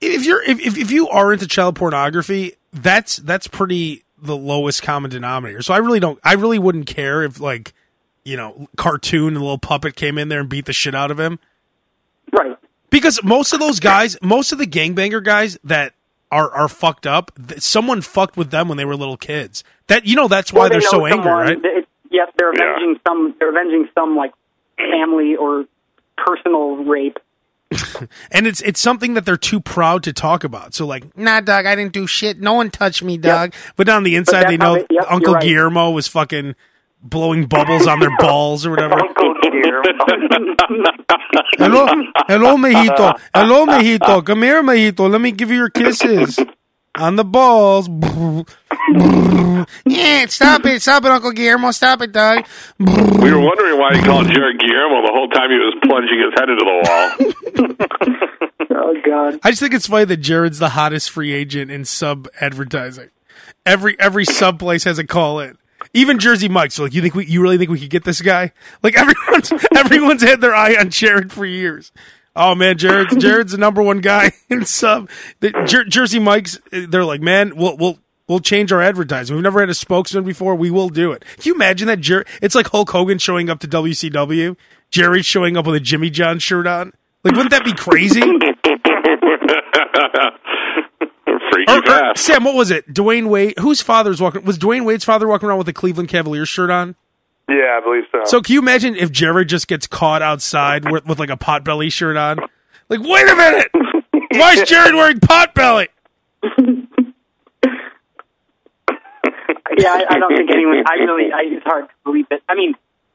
if you're if, if you are into child pornography, that's that's pretty the lowest common denominator. So I really don't I really wouldn't care if like, you know, cartoon and little puppet came in there and beat the shit out of him. Right. Because most of those guys, most of the gangbanger guys that are are fucked up, someone fucked with them when they were little kids. That you know that's why Or they they're so know angry, someone- right? It, yes, they're Yeah. avenging some. They're avenging some like family or personal rape. And it's it's something that they're too proud to talk about. So like, nah, dog, I didn't do shit. No one touched me, dog. But on the inside, they know they- yep, Uncle right. Guillermo was fucking blowing bubbles on their balls or whatever. Hello, hello, Mejito. Hello, Mejito. Come here, Mejito. Let me give you your kisses on the balls. yeah, stop it, stop it, Uncle Guillermo. Stop it, dog. We were wondering why he called Jared Guillermo the whole time he was plunging his head into the wall. Oh God. I just think it's funny that Jared's the hottest free agent in sub advertising. Every every sub place has a call in. Even Jersey Mike's like, you think we, you really think we could get this guy? Like everyone's everyone's had their eye on Jared for years. Oh man, Jared's Jared's the number one guy in sub. The, Jer- Jersey Mike's, they're like, man, we'll we'll we'll change our advertising. We've never had a spokesman before. We will do it. Can you imagine that? Jer- it's like Hulk Hogan showing up to WCW. Jerry showing up with a Jimmy John shirt on. Like, wouldn't that be crazy? Freaky Or, or, fast. Sam, what was it? Dwyane Wade. Whose father's walking? Was Dwyane Wade's father walking around with a Cleveland Cavaliers shirt on? Yeah, I believe so. So can you imagine if Jared just gets caught outside with, with like a potbelly shirt on? Like, wait a minute, why is Jared wearing potbelly? Yeah, I, I don't think anyone. I really. I, it's hard to believe it. I mean,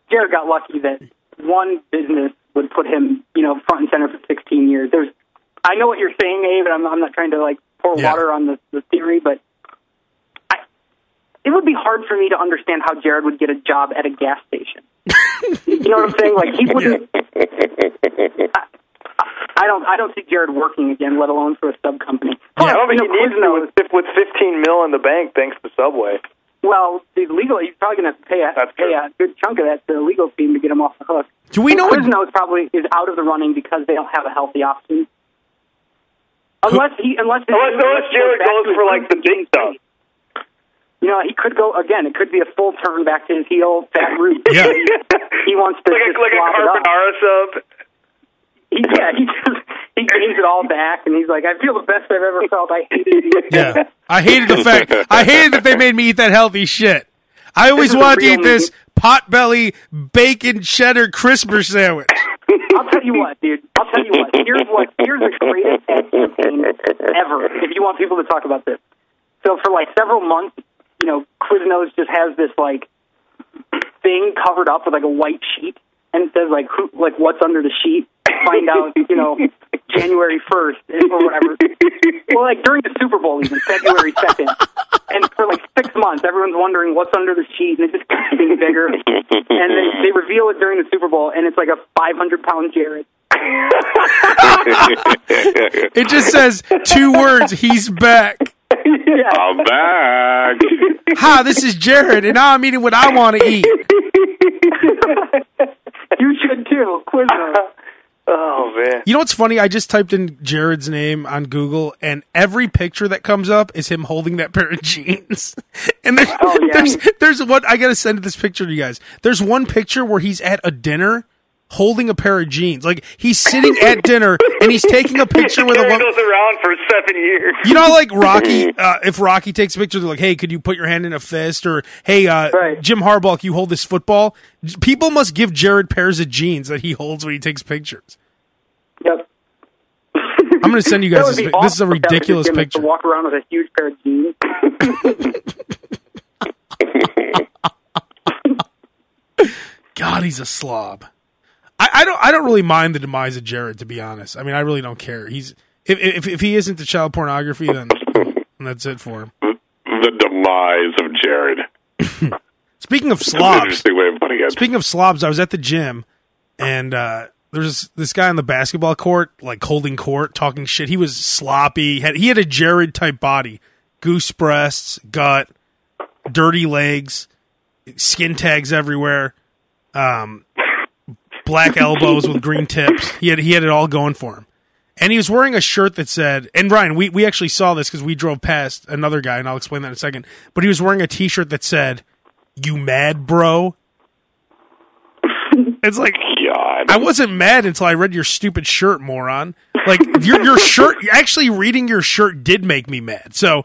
Jared got lucky that one business would put him, you know, front and center for 16 years. There's. I know what you're saying, Abe, and I'm, I'm not trying to like pour Yeah. water on the, the theory, but I, it would be hard for me to understand how Jared would get a job at a gas station. you know what I'm saying? Like he wouldn't. I, I don't. I don't see Jared working again, let alone for a sub company. I don't think he know, needs to with, with 15 mil in the bank thanks to Subway. Well, the legal, he's probably going to pay a That's pay true. a good chunk of that to the legal team to get him off the hook. Do we know? What, Quiznos probably is out of the running because they don't have a healthy option. Unless he, unless Unless, unless Jared goes for like the big stuff. You know, he could go again. It could be a full turn back to his heel fat root. Yeah. he wants to like a like a swap it up. carbonara sub. He, yeah, he just he gains it all back, and he's like, "I feel the best I've ever felt. I hated it." yeah, I hated the fact. I hated that they made me eat that healthy shit. I always wanted to eat this potbelly bacon cheddar crisper sandwich. I'll tell you what, dude. I'll tell you what. Here's what. Here's the greatest ever. If you want people to talk about this, so for like several months, you know, Quiznos just has this like thing covered up with like a white sheet, and it says like who, like what's under the sheet. Find out, you know, January first or whatever. Well, like during the Super Bowl, even February second, and for like six months, everyone's wondering what's under the sheet, and it just keeps getting bigger. And they they reveal it during the Super Bowl, and it's like a 500 pound Jared. It just says two words. He's back. yeah. I'm back. Hi, this is Jared, and now I'm eating what I want to eat. You should too. Quiznos. Oh man. You know what's funny? I just typed in Jared's name on Google, and every picture that comes up is him holding that pair of jeans. And there's Oh, yeah. there's there's one I gotta send this picture to you guys. There's one picture where he's at a dinner holding a pair of jeans. Like he's sitting at dinner and he's taking a picture with a woman. goes around for seven years. You know, like Rocky, uh, if Rocky takes a picture, they're like, "Hey, could you put your hand in a fist?" Or, "Hey, uh, Right. Jim Harbaugh, can you hold this football?" People must give Jared pairs of jeans that he holds when he takes pictures. Yep. I'm going to send you guys this. pic- This is a awesome if that was his ridiculous picture. To walk around with a huge pair of jeans. God, he's a slob. I, I don't. I don't really mind the demise of Jared, to be honest. I mean, I really don't care. He's if if, if he isn't the child pornography, then that's it for him. the demise of Jared. Speaking of slobs, interesting way of putting it. Speaking of slobs, I was at the gym and uh there's this guy on the basketball court, like holding court, talking shit. He was sloppy. Had he had a Jared type body, goose breasts, gut, dirty legs, skin tags everywhere, um, black elbows with green tips. He had he had it all going for him. And he was wearing a shirt that said, and Ryan, we, we actually saw this because we drove past another guy, and I'll explain that in a second. But he was wearing a t shirt that said, You mad, bro? It's like, God. I wasn't mad until I read your stupid shirt, moron. Like your your shirt, actually reading your shirt did make me mad. So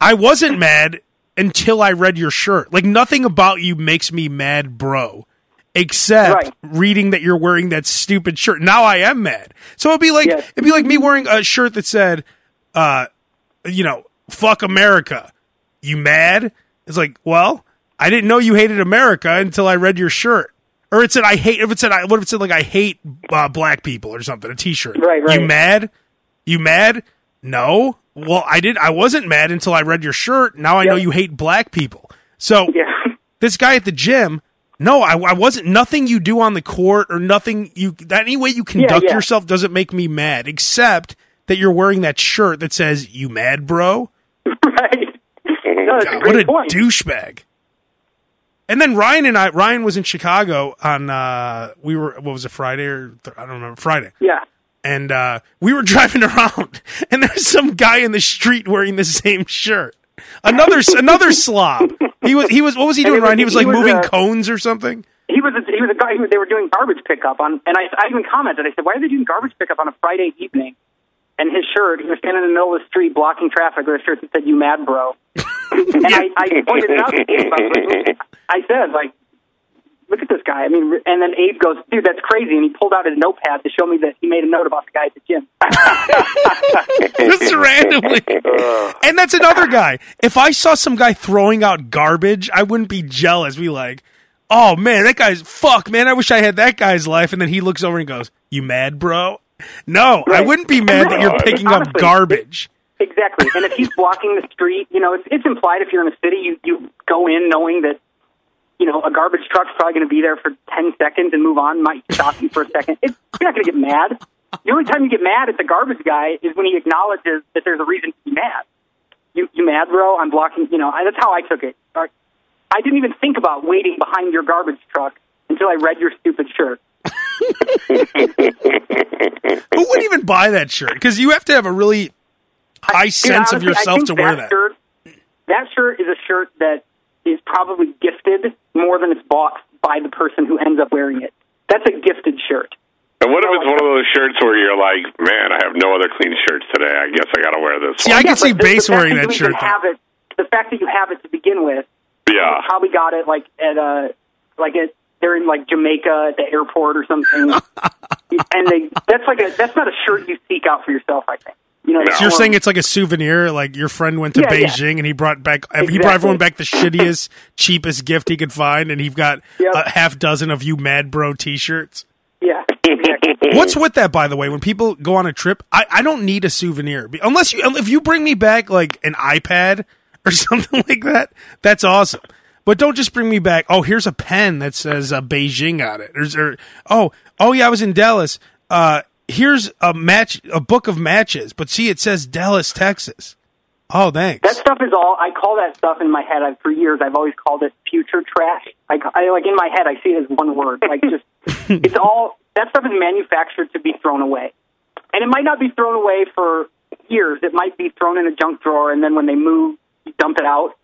I wasn't mad until I read your shirt. Like nothing about you makes me mad, bro. Except Right. reading that you're wearing that stupid shirt. Now I am mad. So it'd be like Yes. it'd be like me wearing a shirt that said, uh, you know, fuck America. You mad? It's like, well, I didn't know you hated America until I read your shirt. Or it said I hate. If it said I, what if it said like I hate uh, black people or something? A T-shirt. Right, right. You mad? You mad? No. Well, I did. I wasn't mad until I read your shirt. Now I know you hate black people. So Yeah. this guy at the gym. No, I, I wasn't. Nothing you do on the court or nothing you any way you conduct yeah. yourself doesn't make me mad. Except that you're wearing that shirt that says "You mad, bro." right. No, that's a what a point. douchebag. And then Ryan and I, Ryan was in Chicago on, uh, we were, what was it, Friday or, th- I don't remember, Friday. Yeah. And, uh, we were driving around and there's some guy in the street wearing the same shirt. Another, another slob. He was, he was, what was he doing, Ryan? He was he like was, moving uh, cones or something. He was a, he was a guy who they were doing garbage pickup on, and I, I even commented. I said, "Why are they doing garbage pickup on a Friday evening?" And his shirt, he was standing in the middle of the street blocking traffic with a shirt that said "You mad, bro?" and I, I pointed it out to Abe. I, was like, I said, "Like, look at this guy." I mean, and then Abe goes, "Dude, that's crazy!" And he pulled out his notepad to show me that he made a note about the guy at the gym. Just randomly. And that's another guy. If I saw some guy throwing out garbage, I wouldn't be jealous. Be like, oh man, that guy's fuck, man. I wish I had that guy's life. And then he looks over and goes, "You mad, bro?" No, I wouldn't be mad that you're Right. picking up garbage. Exactly. And if he's blocking the street, you know, it's, it's implied if you're in a city, you, you go in knowing that, you know, a garbage truck's probably going to be there for 10 seconds and move on, might stop you for a second. It's, you're not going to get mad. The only time you get mad at the garbage guy is when he acknowledges that there's a reason to be mad. You, you mad, bro? I'm blocking, you know, I, that's how I took it. I didn't even think about waiting behind your garbage truck until I read your stupid shirt. Who would even buy that shirt? Because you have to have a really high Dude, sense of honestly, I yourself to wear that. Shirt, that shirt is a shirt that is probably gifted more than it's bought by the person who ends up wearing it. That's a gifted shirt. And what if it's one of those shirts where you're like, man, I have no other clean shirts today. I guess I got to wear this See, one. I can Yeah, see Bass the wearing that that you shirt. Have it, the fact that you have it to begin with, yeah. probably got it like at a like at they're in like Jamaica at the airport or something, and they that's like a that's not a shirt you seek out for yourself. I think you know. No. So you're saying it's like a souvenir, like your friend went to Yeah, yeah. Beijing and he brought back he brought everyone back the shittiest, cheapest gift he could find, and he's got Yep. a half dozen of you Mad Bro T-shirts. yeah, exactly. What's with that, by the way? When people go on a trip, I, I don't need a souvenir unless you if you bring me back like an iPad or something like that. That's awesome. But don't just bring me back. Oh, here's a pen that says uh, Beijing on it. Or, or oh, oh yeah, I was in Dallas. Uh, here's a match, a book of matches. But see, it says Dallas, Texas. Oh, thanks. That stuff is all. I call that stuff in my head. I've, for years, I've always called it future trash. I, I like in my head, I see it as one word. Like just, it's all that stuff is manufactured to be thrown away, and it might not be thrown away for years. It might be thrown in a junk drawer, and then when they move, you dump it out.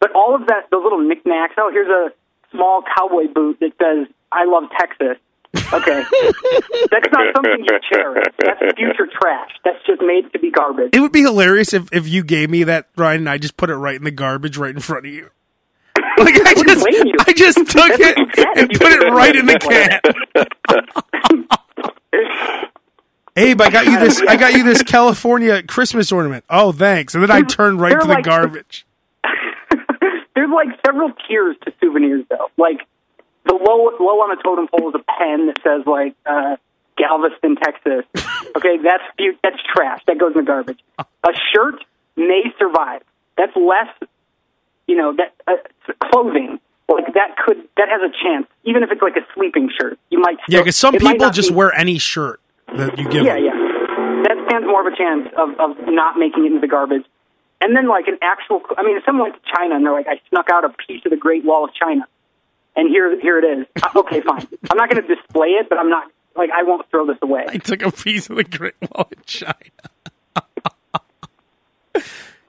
But all of that, those little knickknacks. Oh, here's a small cowboy boot that says "I love Texas." Okay, that's not something you cherish. That's future trash. That's just made to be garbage. it would be hilarious if, if you gave me that, Ryan, and I just put it right in the garbage right in front of you. Like I just, you. I just took it and put it right in the can. Abe, I got you this. I got you this California Christmas ornament. Oh, thanks. And then I turned right to the like- garbage. There's like several tiers to souvenirs, though. Like the low low on the totem pole is a pen that says like uh, Galveston, Texas. Okay, that's that's trash. That goes in the garbage. A shirt may survive. That's less, you know, that uh, clothing like that could that has a chance. Even if it's like a sleeping shirt, you might. Yeah, because some people just be- wear any shirt that you give Yeah, them. yeah. Yeah. That stands more of a chance of, of not making it into the garbage. And then, like, an actual, I mean, if someone went to China and they're like, I snuck out a piece of the Great Wall of China, and here, here it is. Uh, Okay, fine. I'm not going to display it, but I'm not, like, I won't throw this away. I took a piece of the Great Wall of China.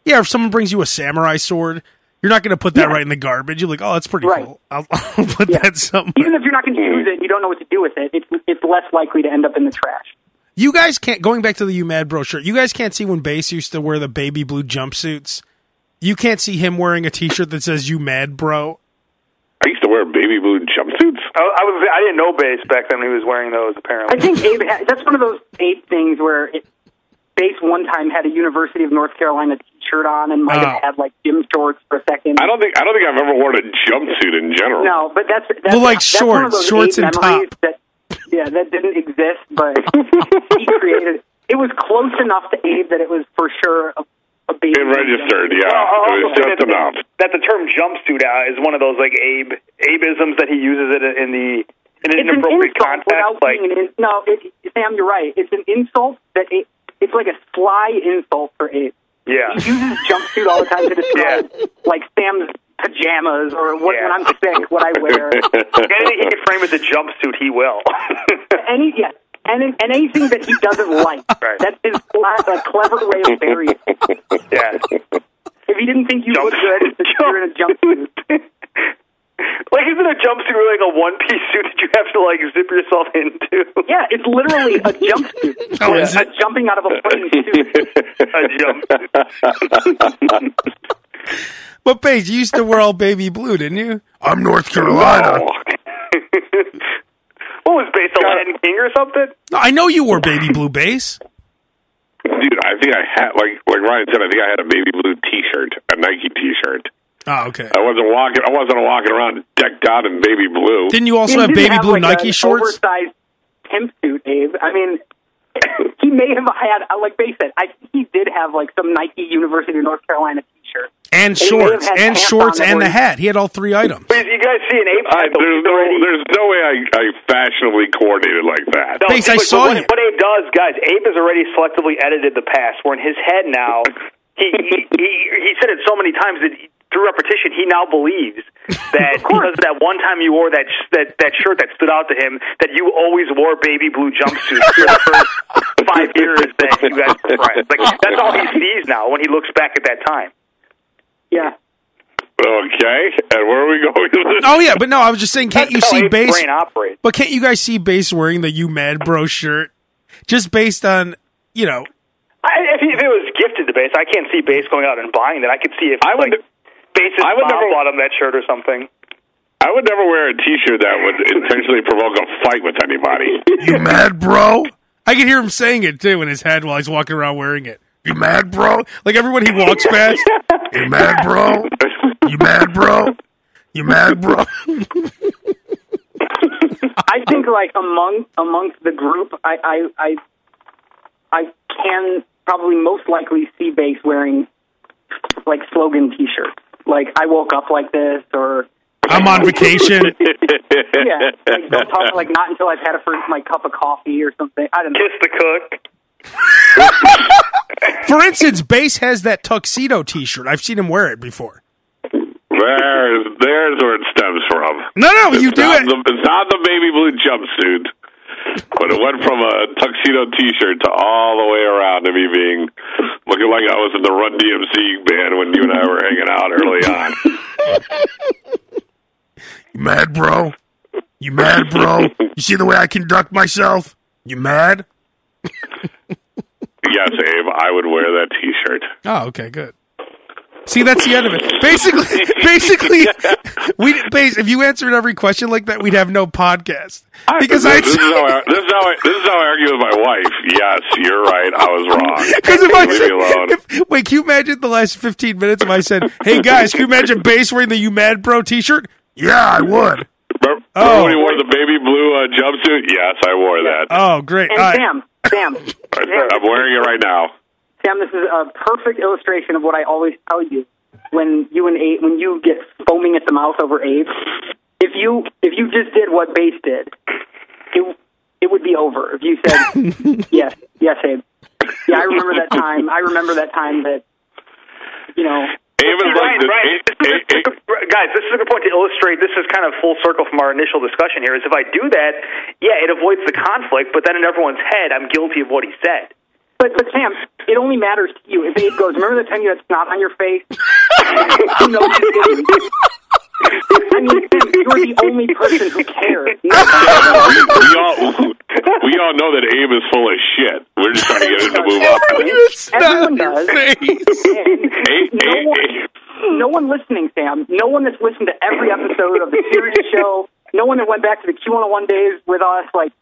yeah, if someone brings you a samurai sword, you're not going to put that Yeah. right in the garbage. You're like, oh, that's pretty Right. cool. I'll, I'll put Yeah. that somewhere. Even if you're not going to use it you don't know what to do with it, it's, it's less likely to end up in the trash. You guys can't going back to the You Mad Bro shirt. You guys can't see when Bass used to wear the baby blue jumpsuits. You can't see him wearing a T-shirt that says "You Mad Bro." I used to wear baby blue jumpsuits. I, I was I didn't know Bass back then he was wearing those. Apparently, I think Abe had, that's one of those Abe things where it, Bass one time had a University of North Carolina T-shirt on and might Oh. have had like gym shorts for a second. I don't think I don't think I've ever worn a jumpsuit in general. No, but that's, that's Well, like that's one of shorts, those shorts and memories top. That, yeah, that didn't exist, but he created. It was close enough to Abe that it was for sure a, a baby. It registered, yeah. Well, I'll it was just that, enough. that the term jumpsuit uh, is one of those like Abe Abeisms that he uses it in the in an It's inappropriate insult context. without Like, being an in, no. It, Sam, you're right. It's an insult that it, it's like a sly insult for Abe. yeah, He uses jumpsuit all the time to describe like Sam's pajamas or what, Yeah. when I'm sick, what I wear. anything he can frame as a jumpsuit, he will. Any yeah, and and anything that he doesn't like. Right. That's his cla- a clever way of burying. it. yeah. If he didn't think you Jump- looked good, it's you're in a jumpsuit. Like isn't a jumpsuit really like a one piece suit that you have to like zip yourself into? Yeah, it's literally a jumpsuit. Oh, is a it? jumping out of a plane suit. a jumpsuit. But Bass, you used to wear all baby blue, didn't you? I'm North Carolina. What was based on Latin King or something? I know you wore baby blue, Bass. Dude, I think I had like like Ryan said. I think I had a baby blue T-shirt, a Nike T-shirt. Oh, okay. I wasn't walking. I wasn't walking around decked out in baby blue. Didn't you also He have didn't baby blue like Nike an shorts? Oversized pimp suit, Abe. I mean, he may have had, uh, like Bay said, I, he did have like some Nike University of North Carolina T-shirt. And he shorts, and shorts, and the hat. He had all three items. But you guys see an Abe I, there's no there's no way I, I fashionably coordinated like that. No, Face, I but saw what, you. what Abe does, guys, Abe has already selectively edited the past. Where in his head now, he he, he he said it so many times that he, through repetition, he now believes that because of that one time you wore that that that shirt that stood out to him, that you always wore baby blue jumpsuits for the first five years that you guys were friends. Like that's all he sees now when he looks back at that time. Yeah. Okay, and where are we going with this? Oh yeah, but no, I was just saying, can't you That's how see Bass? brain operates. But can't you guys see Bass wearing the "You Mad Bro" shirt just based on you know? I, if, if it was gifted to Bass, I can't see Bass going out and buying that. I could see if I would- like Bass's I would mom never- bought him that shirt or something. I would never wear a T-shirt that would intentionally provoke a fight with anybody. You mad, bro? I can hear him saying it too in his head while he's walking around wearing it. You mad, bro? Like everyone he walks past. You mad, bro? You mad, bro? You mad, bro? I think like among amongst the group, I I I, I can probably most likely see Bass wearing like slogan T-shirts, like "I woke up like this" or I'm on vacation. yeah, like, don't talk like not until I've had a first my cup of coffee or something. I don't know. Kiss the cook. For instance, Bass has that tuxedo T-shirt. I've seen him wear it before. There's, there's where it stems from. No, no, you do it. The, it's not the baby blue jumpsuit, but it went from a tuxedo T-shirt to all the way around to me being looking like I was in the Run DMC band when you and I were hanging out early on. You mad, bro? You mad, bro? You see the way I conduct myself? You mad? yes, Abe, I would wear that T-shirt. Oh, okay, good. See, that's the end of it. Basically, basically, we Bass. If you answered every question like that, we'd have no podcast. Because this, I, this is how I this is how I this is how I argue with my wife. Yes, you're right. I was wrong. because if I Leave me alone. said, if, wait, can you imagine the last fifteen minutes if I said, "Hey guys, can you imagine Bass wearing the You Mad Bro T-shirt"? Yeah, I would. Remember, Oh. remember when he wore the baby blue uh, jumpsuit? Yes, I wore that. Oh, great. And All right. Sam, Sam, I'm wearing it right now. Sam, this is a perfect illustration of what I always tell you when you and Abe, when you get foaming at the mouth over Abe. If you if you just did what Bass did, it it would be over. If you said yes, yes, Abe. Yeah, I remember that time. I remember that time that you know. Abe is like Ryan, this. Ryan, Abe- this is a- Abe- Abe- guys, this is a good point to illustrate. This is kind of full circle from our initial discussion here. Is if I do that, yeah, it avoids the conflict, but then in everyone's head, I'm guilty of what he said. But but Sam, it only matters to you. If Abe goes, remember the time you had snot on your face? you know you didn't. I mean, Sam, you're the only person who cares. we all we all know that Abe is full of shit. We're just trying to get him to move up. It's not Everyone does. face. Abe, no Abe, one, Abe. no one listening, Sam. No one that's listened to every episode of the series show. No one that went back to the Q101 days with us. Like,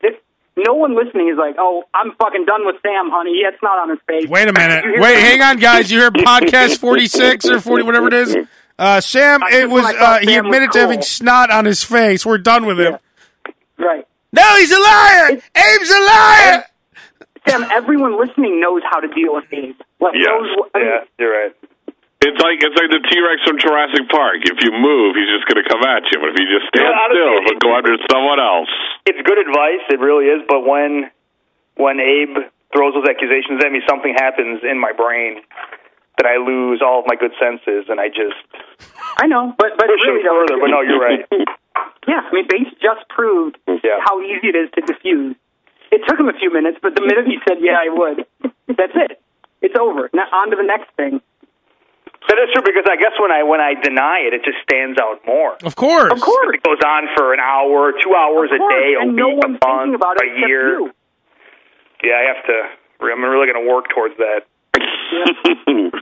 this, no one listening is like, "Oh, I'm fucking done with Sam, honey. He had snot on his face." Wait a minute. Wait, that? hang on, guys. You hear podcast forty six or forty, whatever it is. Uh, Sam, I it was uh, he Sam was admitted to having snot on his face. We're done with him. Right. No, he's a liar. Abe's a liar. Sam, everyone listening knows how to deal with Abe. Like, Yes. knows what, I mean, Yeah, you're right. It's like it's like the T Rex from Jurassic Park. If you move, he's just going to come at you. But if you just stand Yeah, honestly, still, he'll go after someone else. It's good advice. It really is. But when when Abe throws those accusations at me, something happens in my brain that I lose all of my good senses, and I just I know, but but push really him though, further. But no, you're right. Yeah, I mean, Bates just proved Yeah. how easy it is to diffuse. It took him a few minutes, but the minute he said, "Yeah, I would," that's it. It's over. Now on to the next thing. That is true because I guess when I when I deny it, it just stands out more. Of course. Of course, It goes on for an hour, two hours of a day, a and week, no a one's thinking month, about it a except year. you. Yeah, I have to. I'm really going to work towards that.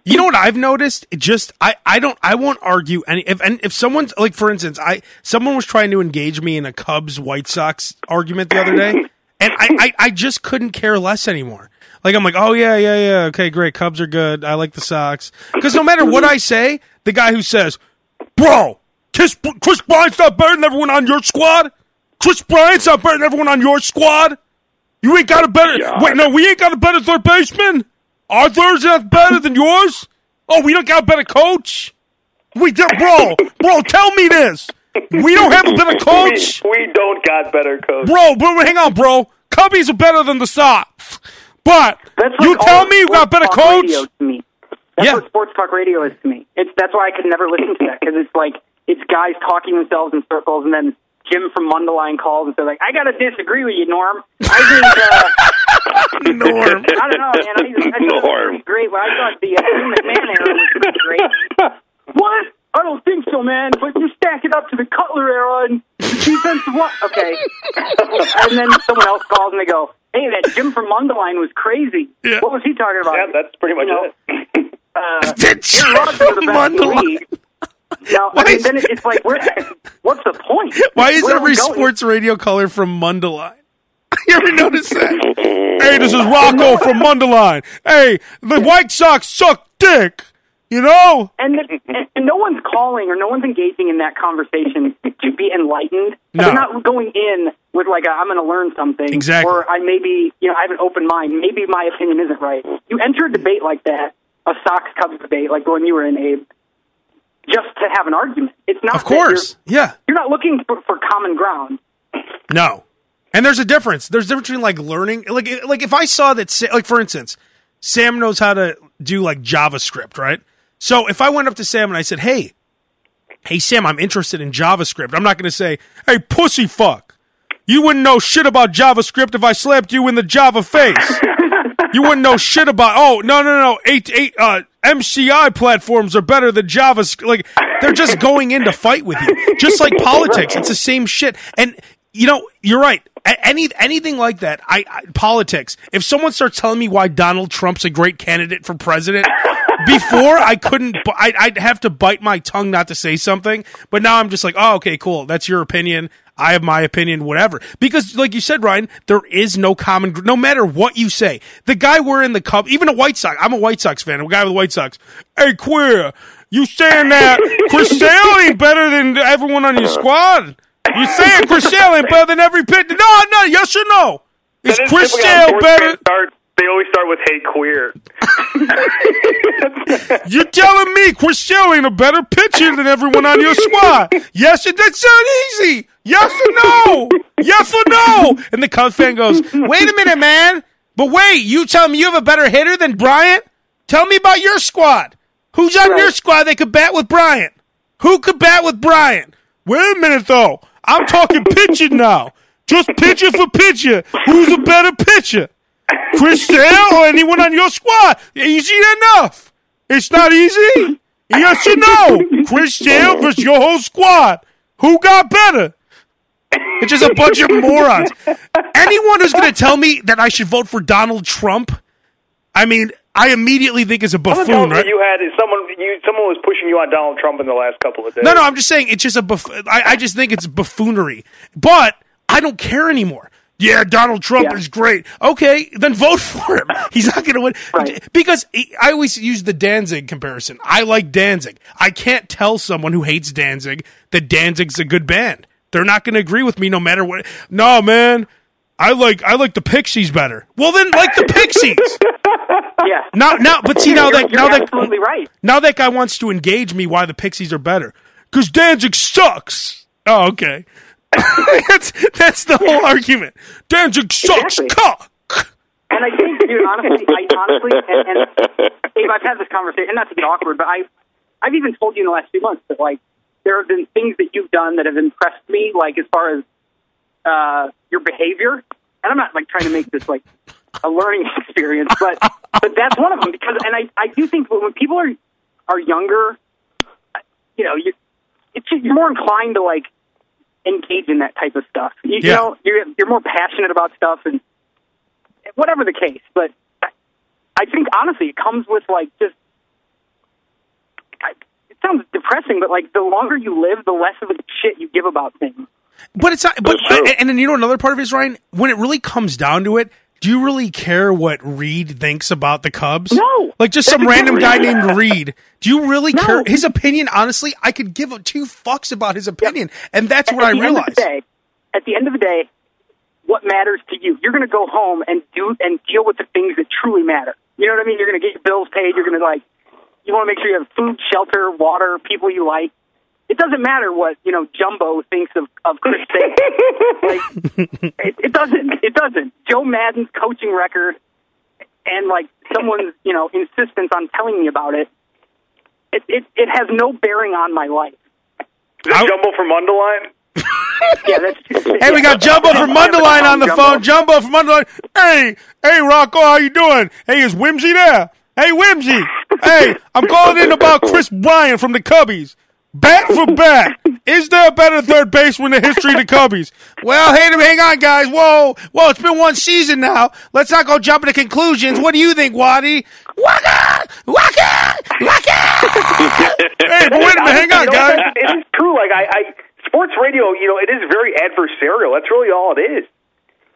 You know what I've noticed? It just I I don't I won't argue any if and if someone's like for instance I someone was trying to engage me in a Cubs White Sox argument the other day and I, I I just couldn't care less anymore. Like I'm like oh yeah yeah yeah okay great Cubs are good I like the Sox because no matter what I say the guy who says bro Chris Kris Bryant's not better than everyone on your squad Kris Bryant's not better than everyone on your squad you ain't got a better God. wait no we ain't got a better third baseman our not better than yours? Oh, we don't got a better coach? We did, bro, bro, tell me this. We don't have a better coach? We, we don't got better coach. Bro, bro, hang on, bro. Cubbies are better than the Sox. But That's you tell me you got better coach? to me. That's Yeah. what sports talk radio is to me. It's that's why I could never listen to that because it's like it's guys talking themselves in circles, and then Jim from Mundelein calls and says like, "I gotta disagree with you, Norm. I think uh, Norm. I don't know, man. I, think- I think it was Norm. pretty great, but I thought the uh, Jim McMahon era was pretty great. what? I don't think so, man. But you stack it up to the Cutler era and the defensive what? Okay. and then someone else calls and they go, "Hey, that Jim from Mundelein was crazy. Yeah. What was he talking about?" Yeah, that's pretty much You know, it. uh, That's Aaron Rodgers the best in league. Now, Why I mean, is- then it- it's like, where, what's the point? Why is Where every sports radio color from Mundelein? You ever notice that? hey, this is Rocco from Mundelein. Hey, the White Sox suck dick. You know? And, the, and, and no one's calling or no one's engaging in that conversation to be enlightened. No. They're not going in with like a, I'm going to learn something, Exactly. or I maybe you know I have an open mind. Maybe my opinion isn't right. You enter a debate like that, a Sox Cubs debate, like the one you were in, Abe, just to have an argument. It's not Of that you're- course. Yeah. You're, not looking for, for common ground. No. And there's a difference. There's a difference between like learning, like like if I saw that, like for instance, Sam knows how to do like JavaScript, right? So if I went up to Sam and I said, "Hey, hey Sam, I'm interested in JavaScript," I'm not going to say, "Hey, pussy fuck." You wouldn't know shit about JavaScript if I slapped you in the Java face. you wouldn't know shit about. Oh no no no! Eight eight uh, MCI platforms are better than JavaScript. Like they're just going in to fight with you, just like politics. It's the same shit. And you know, you're right. Any anything like that, I, I politics. If someone starts telling me why Donald Trump's a great candidate for president, before I couldn't, I, I'd have to bite my tongue not to say something. But now I'm just like, oh, okay, cool. That's your opinion. I have my opinion, whatever. Because, like you said, Ryan, there is no common, no matter what you say. The guy we're in the Cub, even a White Sox, I'm a White Sox fan, a guy with the White Sox. Hey, queer, you saying that Chris Sale ain't better than everyone on your squad? You saying Chris Sale ain't better than every pit? No, no, yes or no? Is Chris Sale better? Start, they always start with "Hey, queer." You're telling me Chris Sale ain't a better pitcher than everyone on your squad? Yes, or that's so easy. Yes or no? Yes or no? And the Cubs fan goes, wait a minute, man. But wait, you tell me you have a better hitter than Bryant? Tell me about your squad. Who's on your squad that could bat with Bryant? Who could bat with Bryant? Wait a minute, though. I'm talking pitching now. Just pitcher for pitcher. Who's a better pitcher? Chris Sale or anyone on your squad? Easy enough. It's not easy. Yes or no? Chris Sale versus your whole squad. Who got better? It's just a bunch of morons. Anyone who's going to tell me that I should vote for Donald Trump, I mean, I immediately think is a buffoon, right? you had someone. You someone was pushing you on Donald Trump in the last couple of days. No, no, I'm just saying it's just a buff- I, I just think it's buffoonery. But I don't care anymore. Yeah, Donald Trump Yeah. is great. Okay, then vote for him. He's not going to win Right. because he- I always use the Danzig comparison. I like Danzig. I can't tell someone who hates Danzig that Danzig's a good band. They're not going to agree with me no matter what. No, man. I like I like the Pixies better. Well, then like the Pixies. Yeah. now, now, but see now you're, that you're now that absolutely right. now that guy wants to engage me why the Pixies are better. Because Danzig sucks. Oh, okay. that's that's the whole argument. Danzig sucks Exactly. cock. And I think, dude, honestly, I honestly, and, and I've had this conversation, and not to get awkward, but I, I've even told you in the last few months that like there have been things that you've done that have impressed me, like as far as uh, your behavior. And I'm not like trying to make this like a learning experience, but but that's one of them because, and I I do think when people are are younger, you know, you it's just, you're more inclined to like engage in that type of stuff. You, you know, you're you're more passionate about stuff and whatever the case. But I- I think honestly, it comes with like just. I, it sounds depressing, but like the longer you live, the less of a shit you give about things. But it's not. But and then you know another part of it is Ryan. When it really comes down to it, do you really care what Reed thinks about the Cubs? No. Like just some random guy named Reed. Do you really No. care? His opinion, honestly, I could give a two fucks about his opinion, and that's what at I realized. End of the day, at the end of the day, what matters to you? You're going to go home and do and deal with the things that truly matter. You know what I mean? You're going to get your bills paid. You're going to like. You want to make sure you have food, shelter, water, people you like. It doesn't matter what you know Jumbo thinks of of Chris Sale. like, it, it doesn't. It doesn't. Joe Maddon's coaching record. and like someone's you know insistence on telling me about it, it it, it has no bearing on my life. Is that Jumbo from Underline? Yeah, that's. Hey, we got Jumbo from Mundelein on the phone. Jumbo from Mundelein. Hey, hey, Rocco, how you doing? Hey, is Whimsy there? Hey, Whimsy. Hey, I'm calling in about Chris Bryan from the Cubbies. Bat for bat. Is there a better third baseman in the history of the Cubbies? Well, hey, hang on, guys. Whoa, whoa, it's been one season now. Let's not go jumping to conclusions. What do you think, Waddy? Waka! Waka! Waka! hey, but wait a minute, hang on, You know, guys. It it is true. Like I, I, sports radio, you know, it is very adversarial. That's really all it is.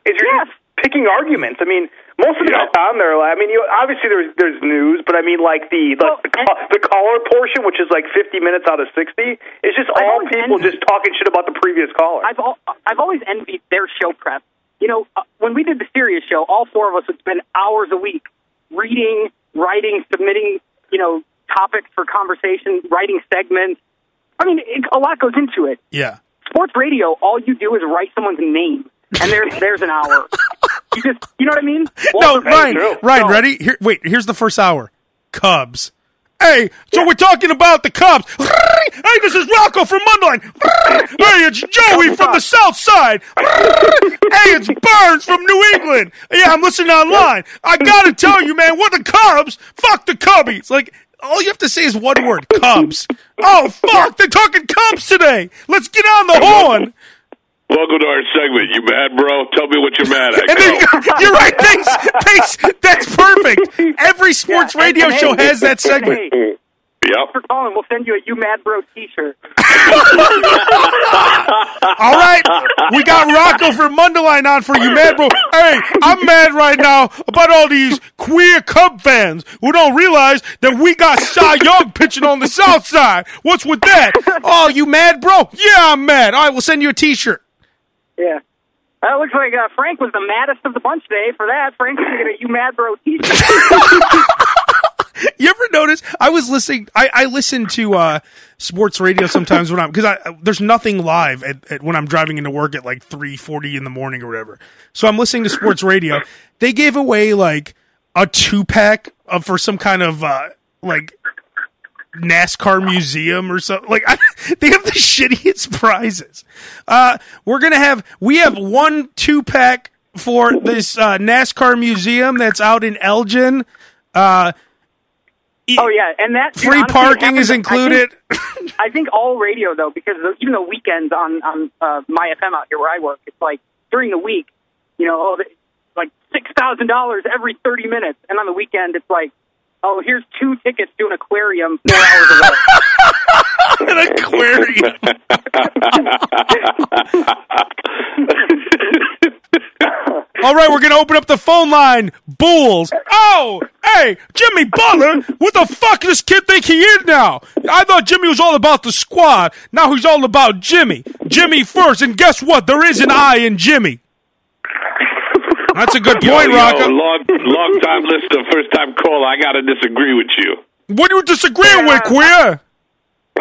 Is you're Yes. Just picking arguments. I mean, most of the Yeah. time on there, I mean, you obviously there's there's news, but I mean, like the the, Well, the, ca- the caller portion, which is like 50 minutes out of 60, is just I've all people envied- just talking shit about the previous caller. I've al- I've always envied their show prep. You know, uh, when we did the Sirius show, all four of us would spend hours a week reading, writing, submitting, you know, topics for conversation, writing segments. I mean, it, a lot goes into it. Yeah. Sports radio, all you do is write someone's name, and there's there's an hour. You just, you know what I mean? No, Ryan, true. Ryan, ready? Here, wait, here's the first hour. Cubs. Hey, so we're talking about the Cubs. Hey, this is Rocco from Mundelein. Hey, it's Joey from the South Side. Hey, it's Burns from New England. Yeah, I'm listening online. I gotta tell you, man, what the Cubs? Fuck the Cubbies. Like, all you have to say is one word, Cubs. Oh, fuck, they're talking Cubs today. Let's get on the horn. Welcome to our segment. You mad, bro? Tell me what you're mad at. And then you, you're right. Thanks, thanks. That's perfect. Every sports Yeah, radio and show hey, has that segment. Hey, Yep. for calling, we'll send you a You Mad Bro T-shirt. All right, we got Rocco from Mundelein on for you, mad bro. Hey, I'm mad right now about all these queer Cub fans who don't realize that we got Cy Young pitching on the South Side. What's with that? Oh, you mad, bro? Yeah, I'm mad. All right, we'll send you a T-shirt. Yeah. It looks like uh, Frank was the maddest of the bunch today. For that, Frank's going to get a You Mad Bro T-shirt. You ever notice? I was listening. I, I listen to uh, sports radio sometimes when I'm because I there's nothing live at, at when I'm driving into work at like three forty in the morning or whatever. So I'm listening to sports radio. They gave away like a two pack of for some kind of uh, like NASCAR museum or something. Like I, they have the shittiest prizes. Uh, we're gonna have we have one two pack for this uh, NASCAR museum that's out in Elgin. Uh, oh yeah, and that Free honestly, parking happens- is I think- included. I think all radio though, because even the weekends on on uh, my FM out here where I work, it's like during the week, you know, oh, like six thousand dollars every thirty minutes, and on the weekend it's like, oh, here's two tickets to an aquarium four hours away. An aquarium. All right, we're gonna open up the phone line. Bulls. Oh, hey, Jimmy Butler. What the fuck does this kid think he is now? I thought Jimmy was all about the squad. Now he's all about Jimmy. Jimmy first, and guess what? There is an I in Jimmy. That's a good point, yo, Rocco. long, long time listener, first time caller. I gotta disagree with you. What are you disagreeing with, queer?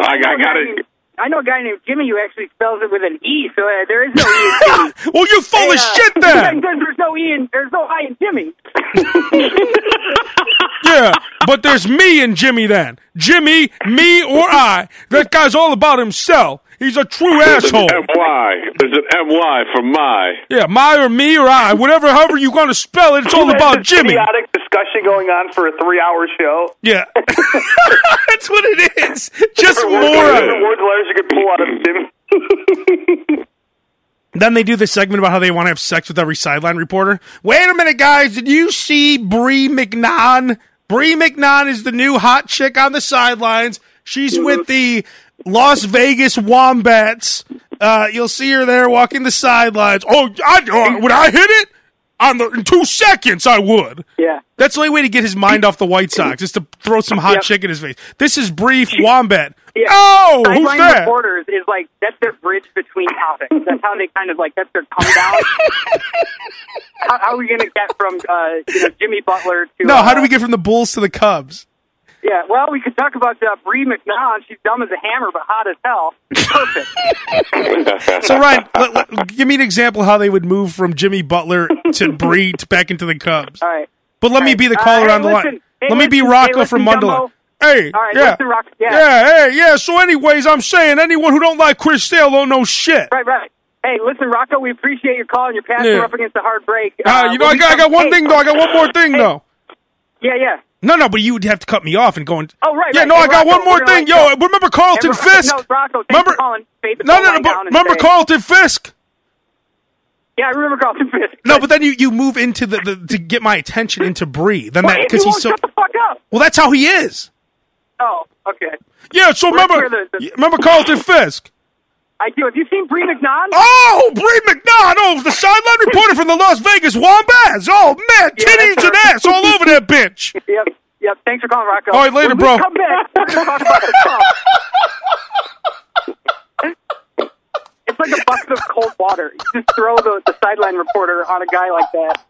I, I I know a guy gotta. named- I know a guy named Jimmy who actually spells it with an E, so uh, there is no E in Jimmy. Well, you're full of Hey, uh, shit then. because There's no E in, there's no I in Jimmy. Yeah, but there's me and Jimmy then. Jimmy, me, or I. That guy's all about himself. He's a true There's asshole. an MY. There's an MY for my. Yeah, my or me or I, whatever, however you gonna spell it, it's all about This Jimmy. idiotic discussion going on for a three-hour show. Yeah, that's what it is. Just more. words, of different it. letters you could pull out of Jimmy. Then they do this segment about how they want to have sex with every sideline reporter. Wait a minute, guys! Did you see Bree McNaughton? Bree McNaughton is the new hot chick on the sidelines. She's with the Las Vegas Wombats. Uh, you'll see her there walking the sidelines. Oh, I, oh, would I hit it? On the in two seconds, I would. Yeah. That's the only way to get his mind off the White Sox is to throw some hot Yep. chick in his face. This is brief Wombat. Yeah. Oh, who's Sideline that? reporters is like that's their bridge between topics. That's how they kind of like that's their come down. how, how are we going to get from uh, you know Jimmy Butler to No, uh, how do we get from the Bulls to the Cubs? Yeah, well, we could talk about uh, Bree McNaughton. She's dumb as a hammer, but hot as hell. Perfect. So Ryan, let, let- give me an example how they would move from Jimmy Butler to Bree to back into the Cubs. All right. But let me Right. be the Uh, caller hey, on the listen. line. Hey, let me be. Rocco Hey, from listen, Mundelein. Hey, All right, yeah. listen, Rock- yeah. yeah, hey, yeah. So, anyways, I'm saying anyone who don't like Chris Sale don't know shit. Right, right. Hey, listen, Rocco, we appreciate your call and your passing Yeah. up against a hard break. Uh, you know, I got, I got one thing though. I got one more thing though. Yeah, yeah. No, no, but you would have to cut me off and go. And, Oh, right, Yeah, right. no, I got Rocco, one more thing. Yo, remember Carlton Fisk? No, Rocco, remember, calling. No, no, no, but remember Carlton Fisk? Yeah, I remember Carlton Fisk. No, but then you, you move into the, the to get my attention into Bree. Then that he because he's so shut the fuck up. well. That's how he is. Oh, okay. Yeah. So Let's remember, the- the- remember Carlton Fisk. I do. Have you seen Bree McNaught? Oh, Bree McNaught. Oh, the sideline reporter from the Las Vegas Wombats. Oh man, Yeah, titties and ass all over that bitch. Yep, yep. Thanks for calling, Rocco. All right, later, when bro. Come back. We're gonna talk about the It's like a bucket of cold water. You just throw the, the sideline reporter on a guy like that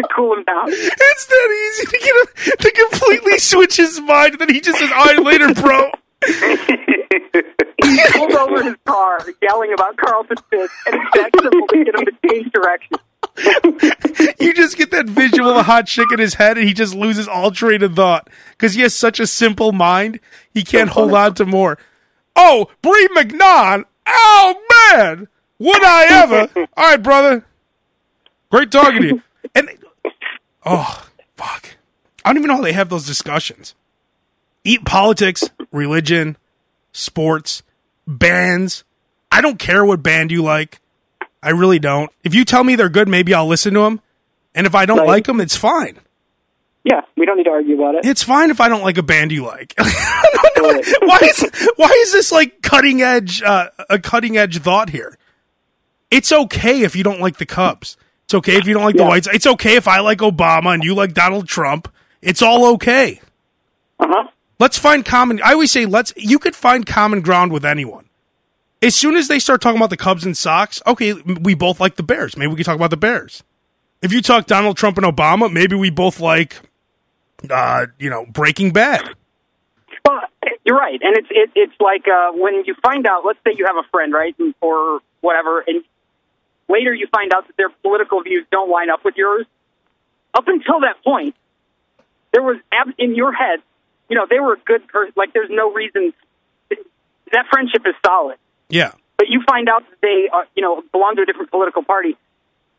to cool him down. It's that easy to get him to completely switch his mind. And then he just says, "All right, later, bro." He pulled over his car, yelling about Carlton Fisk, and it's that to get him to change direction. you just get that visual of a hot chick in his head, and he just loses all train of thought because he has such a simple mind. He can't hold on to more. Oh, Bree McNaught. Oh man, would I ever? All right, brother. Great talking to you. And oh fuck, I don't even know how they have those discussions. Eat politics, religion, sports, bands. I don't care what band you like. I really don't. If you tell me they're good, maybe I'll listen to them. And if I don't Right. like them, it's fine. Yeah, we don't need to argue about it. It's fine if I don't like a band you like. why is why is this like cutting edge uh, a cutting edge thought here? It's okay if you don't like the Cubs. It's okay if you don't like the Yeah. Whites. It's okay if I like Obama and you like Donald Trump. It's all okay. Uh huh. Let's find common. I always say let's. You could find common ground with anyone. As soon as they start talking about the Cubs and Sox, okay, we both like the Bears. Maybe we can talk about the Bears. If you talk Donald Trump and Obama, maybe we both like, uh, you know, Breaking Bad. Well, you're right, and it's it, it's like uh, when you find out. Let's say you have a friend, right, or whatever, and later you find out that their political views don't line up with yours. Up until that point, there was ab- in your head, you know, they were a good person. Like, there's no reason that friendship is solid. Yeah, But you find out that they, are, you know, belong to a different political party.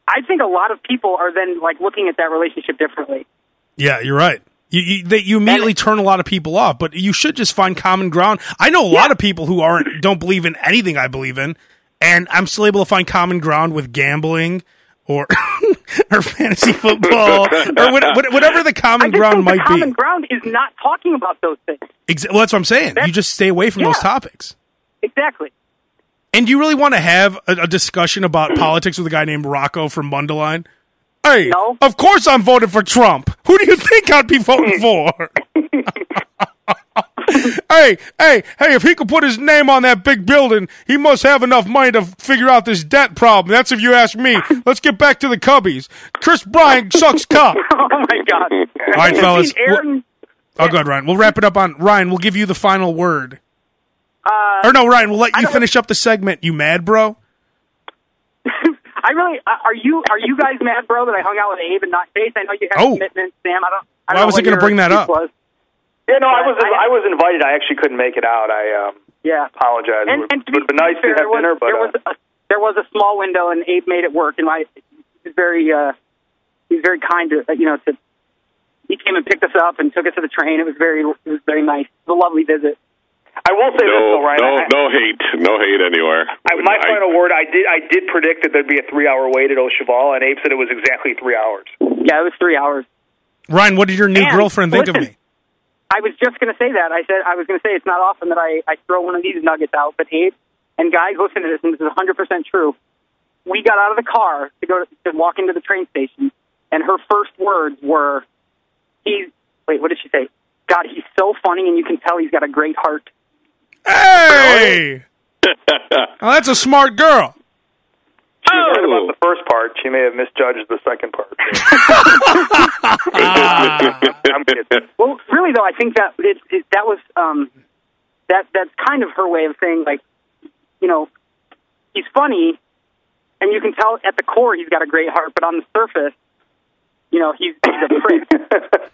I think a lot of people are then like looking at that relationship differently. yeah, you're right. You you, they, you immediately turn a lot of people off, but you should just find common ground. I know a lot of people who aren't don't believe in anything I believe in, and I'm still able to find common ground with gambling or or fantasy football or what, what, whatever the common ground think might the common be. ground is not talking about those things. Exa- well, that's what I'm saying. You just stay away from those topics. Exactly. And do you really want to have a, a discussion about politics with a guy named Rocco from Mundelein? Hey, No. of course I'm voting for Trump. Who do you think I'd be voting for? hey, hey, hey, if he could put his name on that big building, he must have enough money to figure out this debt problem. That's if you ask me. Let's get back to the Cubbies. Kris Bryant sucks cock. Oh my God! All right, fellas. Aaron, Oh, good, Ryan. We'll wrap it up on Ryan. We'll give you the final word. uh, Or no, Ryan, we'll let you finish up the segment. You mad, bro? I really uh, are you are you guys mad, bro, that I hung out with Abe and not Chase? I know you have Oh. commitments, Sam. I don't. I Why don't know was I gonna bring that up? Was. Yeah, no, I was I- I was invited. I actually couldn't make it out. I um, Yeah. apologize. And, it and to would have be been nice fair, to have there was, dinner, but there uh, was a, there was a small window, and Abe made it work. And I he was very uh, he was very kind to you know to he came and picked us up and took us to the train. It was very it was very nice. It was a lovely visit. I will say this No, though, Ryan. no, I, no hate, no hate anywhere. I, my I- final word. I did. I did predict that there'd be a three-hour wait at Au Cheval, and Abe said it was exactly three hours. Yeah, it was three hours. Ryan, what did your new And girlfriend think of me? I was just going to say that. I said I was going to say it's not often that I, I throw one of these nuggets out, but Abe and guys, listen to this, and this is 100 percent true. We got out of the car to go to to walk into the train station, and her first words were, "He's wait, what did she say? God, he's so funny, and you can tell he's got a great heart." Hey! Well, that's a smart girl. She was right Oh. about the first part. She may have misjudged the second part. I'm kidding. Well, really though, I think that it, it, that was um, that that's kind of her way of saying like, you know, he's funny, and you can tell at the core he's got a great heart, but on the surface, you know, he's, he's a prick. that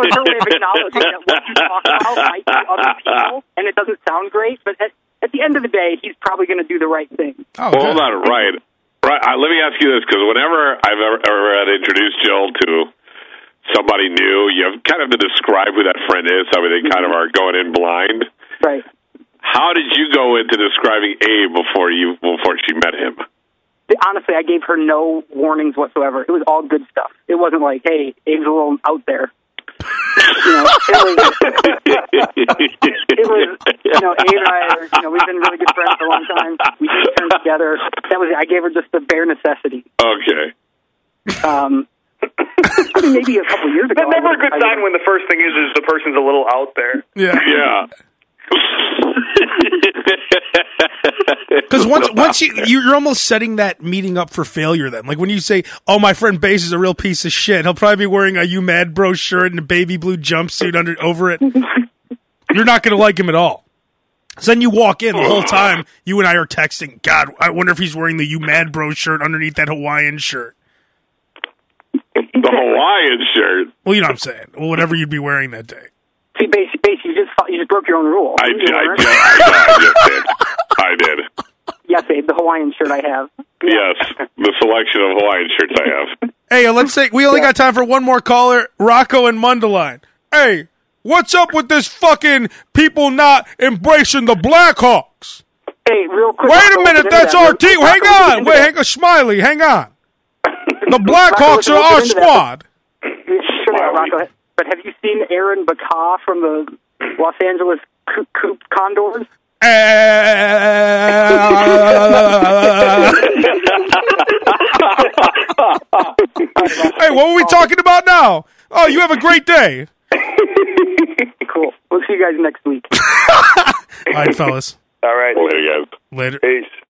was her way of acknowledging that what you talk about might be other people, and it doesn't sound great. But at, at the end of the day, he's probably going to do the right thing. Oh, Well, good. hold on, right. Right. Uh, let me ask you this, because whenever I've ever, ever had introduced Jill to somebody new, you have kind of to describe who that friend is. I mean, they kind of are going in blind. Right. How did you go into describing Abe before you before she met him? Honestly, I gave her no warnings whatsoever. It was all good stuff. It wasn't like, hey, Abe's a little out there. You know, it was, it was, you know, Abe and I, are, you know, we've been really good friends for a long time. We just turned together. That was. I gave her just the bare necessity. Okay. Um, I mean, maybe a couple years ago. That's never a good would've- I sign when the first thing is is the person's a little out there. Yeah. Yeah. Because once once you you're almost setting that meeting up for failure. Then, like when you say, "Oh, my friend Bass is a real piece of shit," he'll probably be wearing a "You Mad Bro" shirt and a baby blue jumpsuit under over it. You're not going to like him at all. So then you walk in the whole time. You and I are texting. God, I wonder if he's wearing the "You Mad Bro" shirt underneath that Hawaiian shirt. the Hawaiian shirt. Well, you know what I'm saying. Well, whatever you'd be wearing that day. See, Bass, Bass, you just you just broke your own rule. I You did. I weren't- did. I did. I did. Yes, Abe, the Hawaiian shirt I have. Yes, the selection of Hawaiian shirts I have. Hey, let's say we only got time for one more caller, Rocco and Mundelein. Hey, what's up with this fucking people not embracing the Blackhawks? Hey, real quick. Wait a minute, that's into our that. team. Rocco, Hang on, wait, hang on, Smiley, hang on. The Blackhawks are our into that. squad. Sure, Rocco. But have you seen Aaron Bacall from the Los Angeles Coop, Coop Condors? hey, what were we talking about now? Oh, you have a great day. Cool. We'll see you guys next week. All right, fellas. All right. Later, guys. Later. Peace.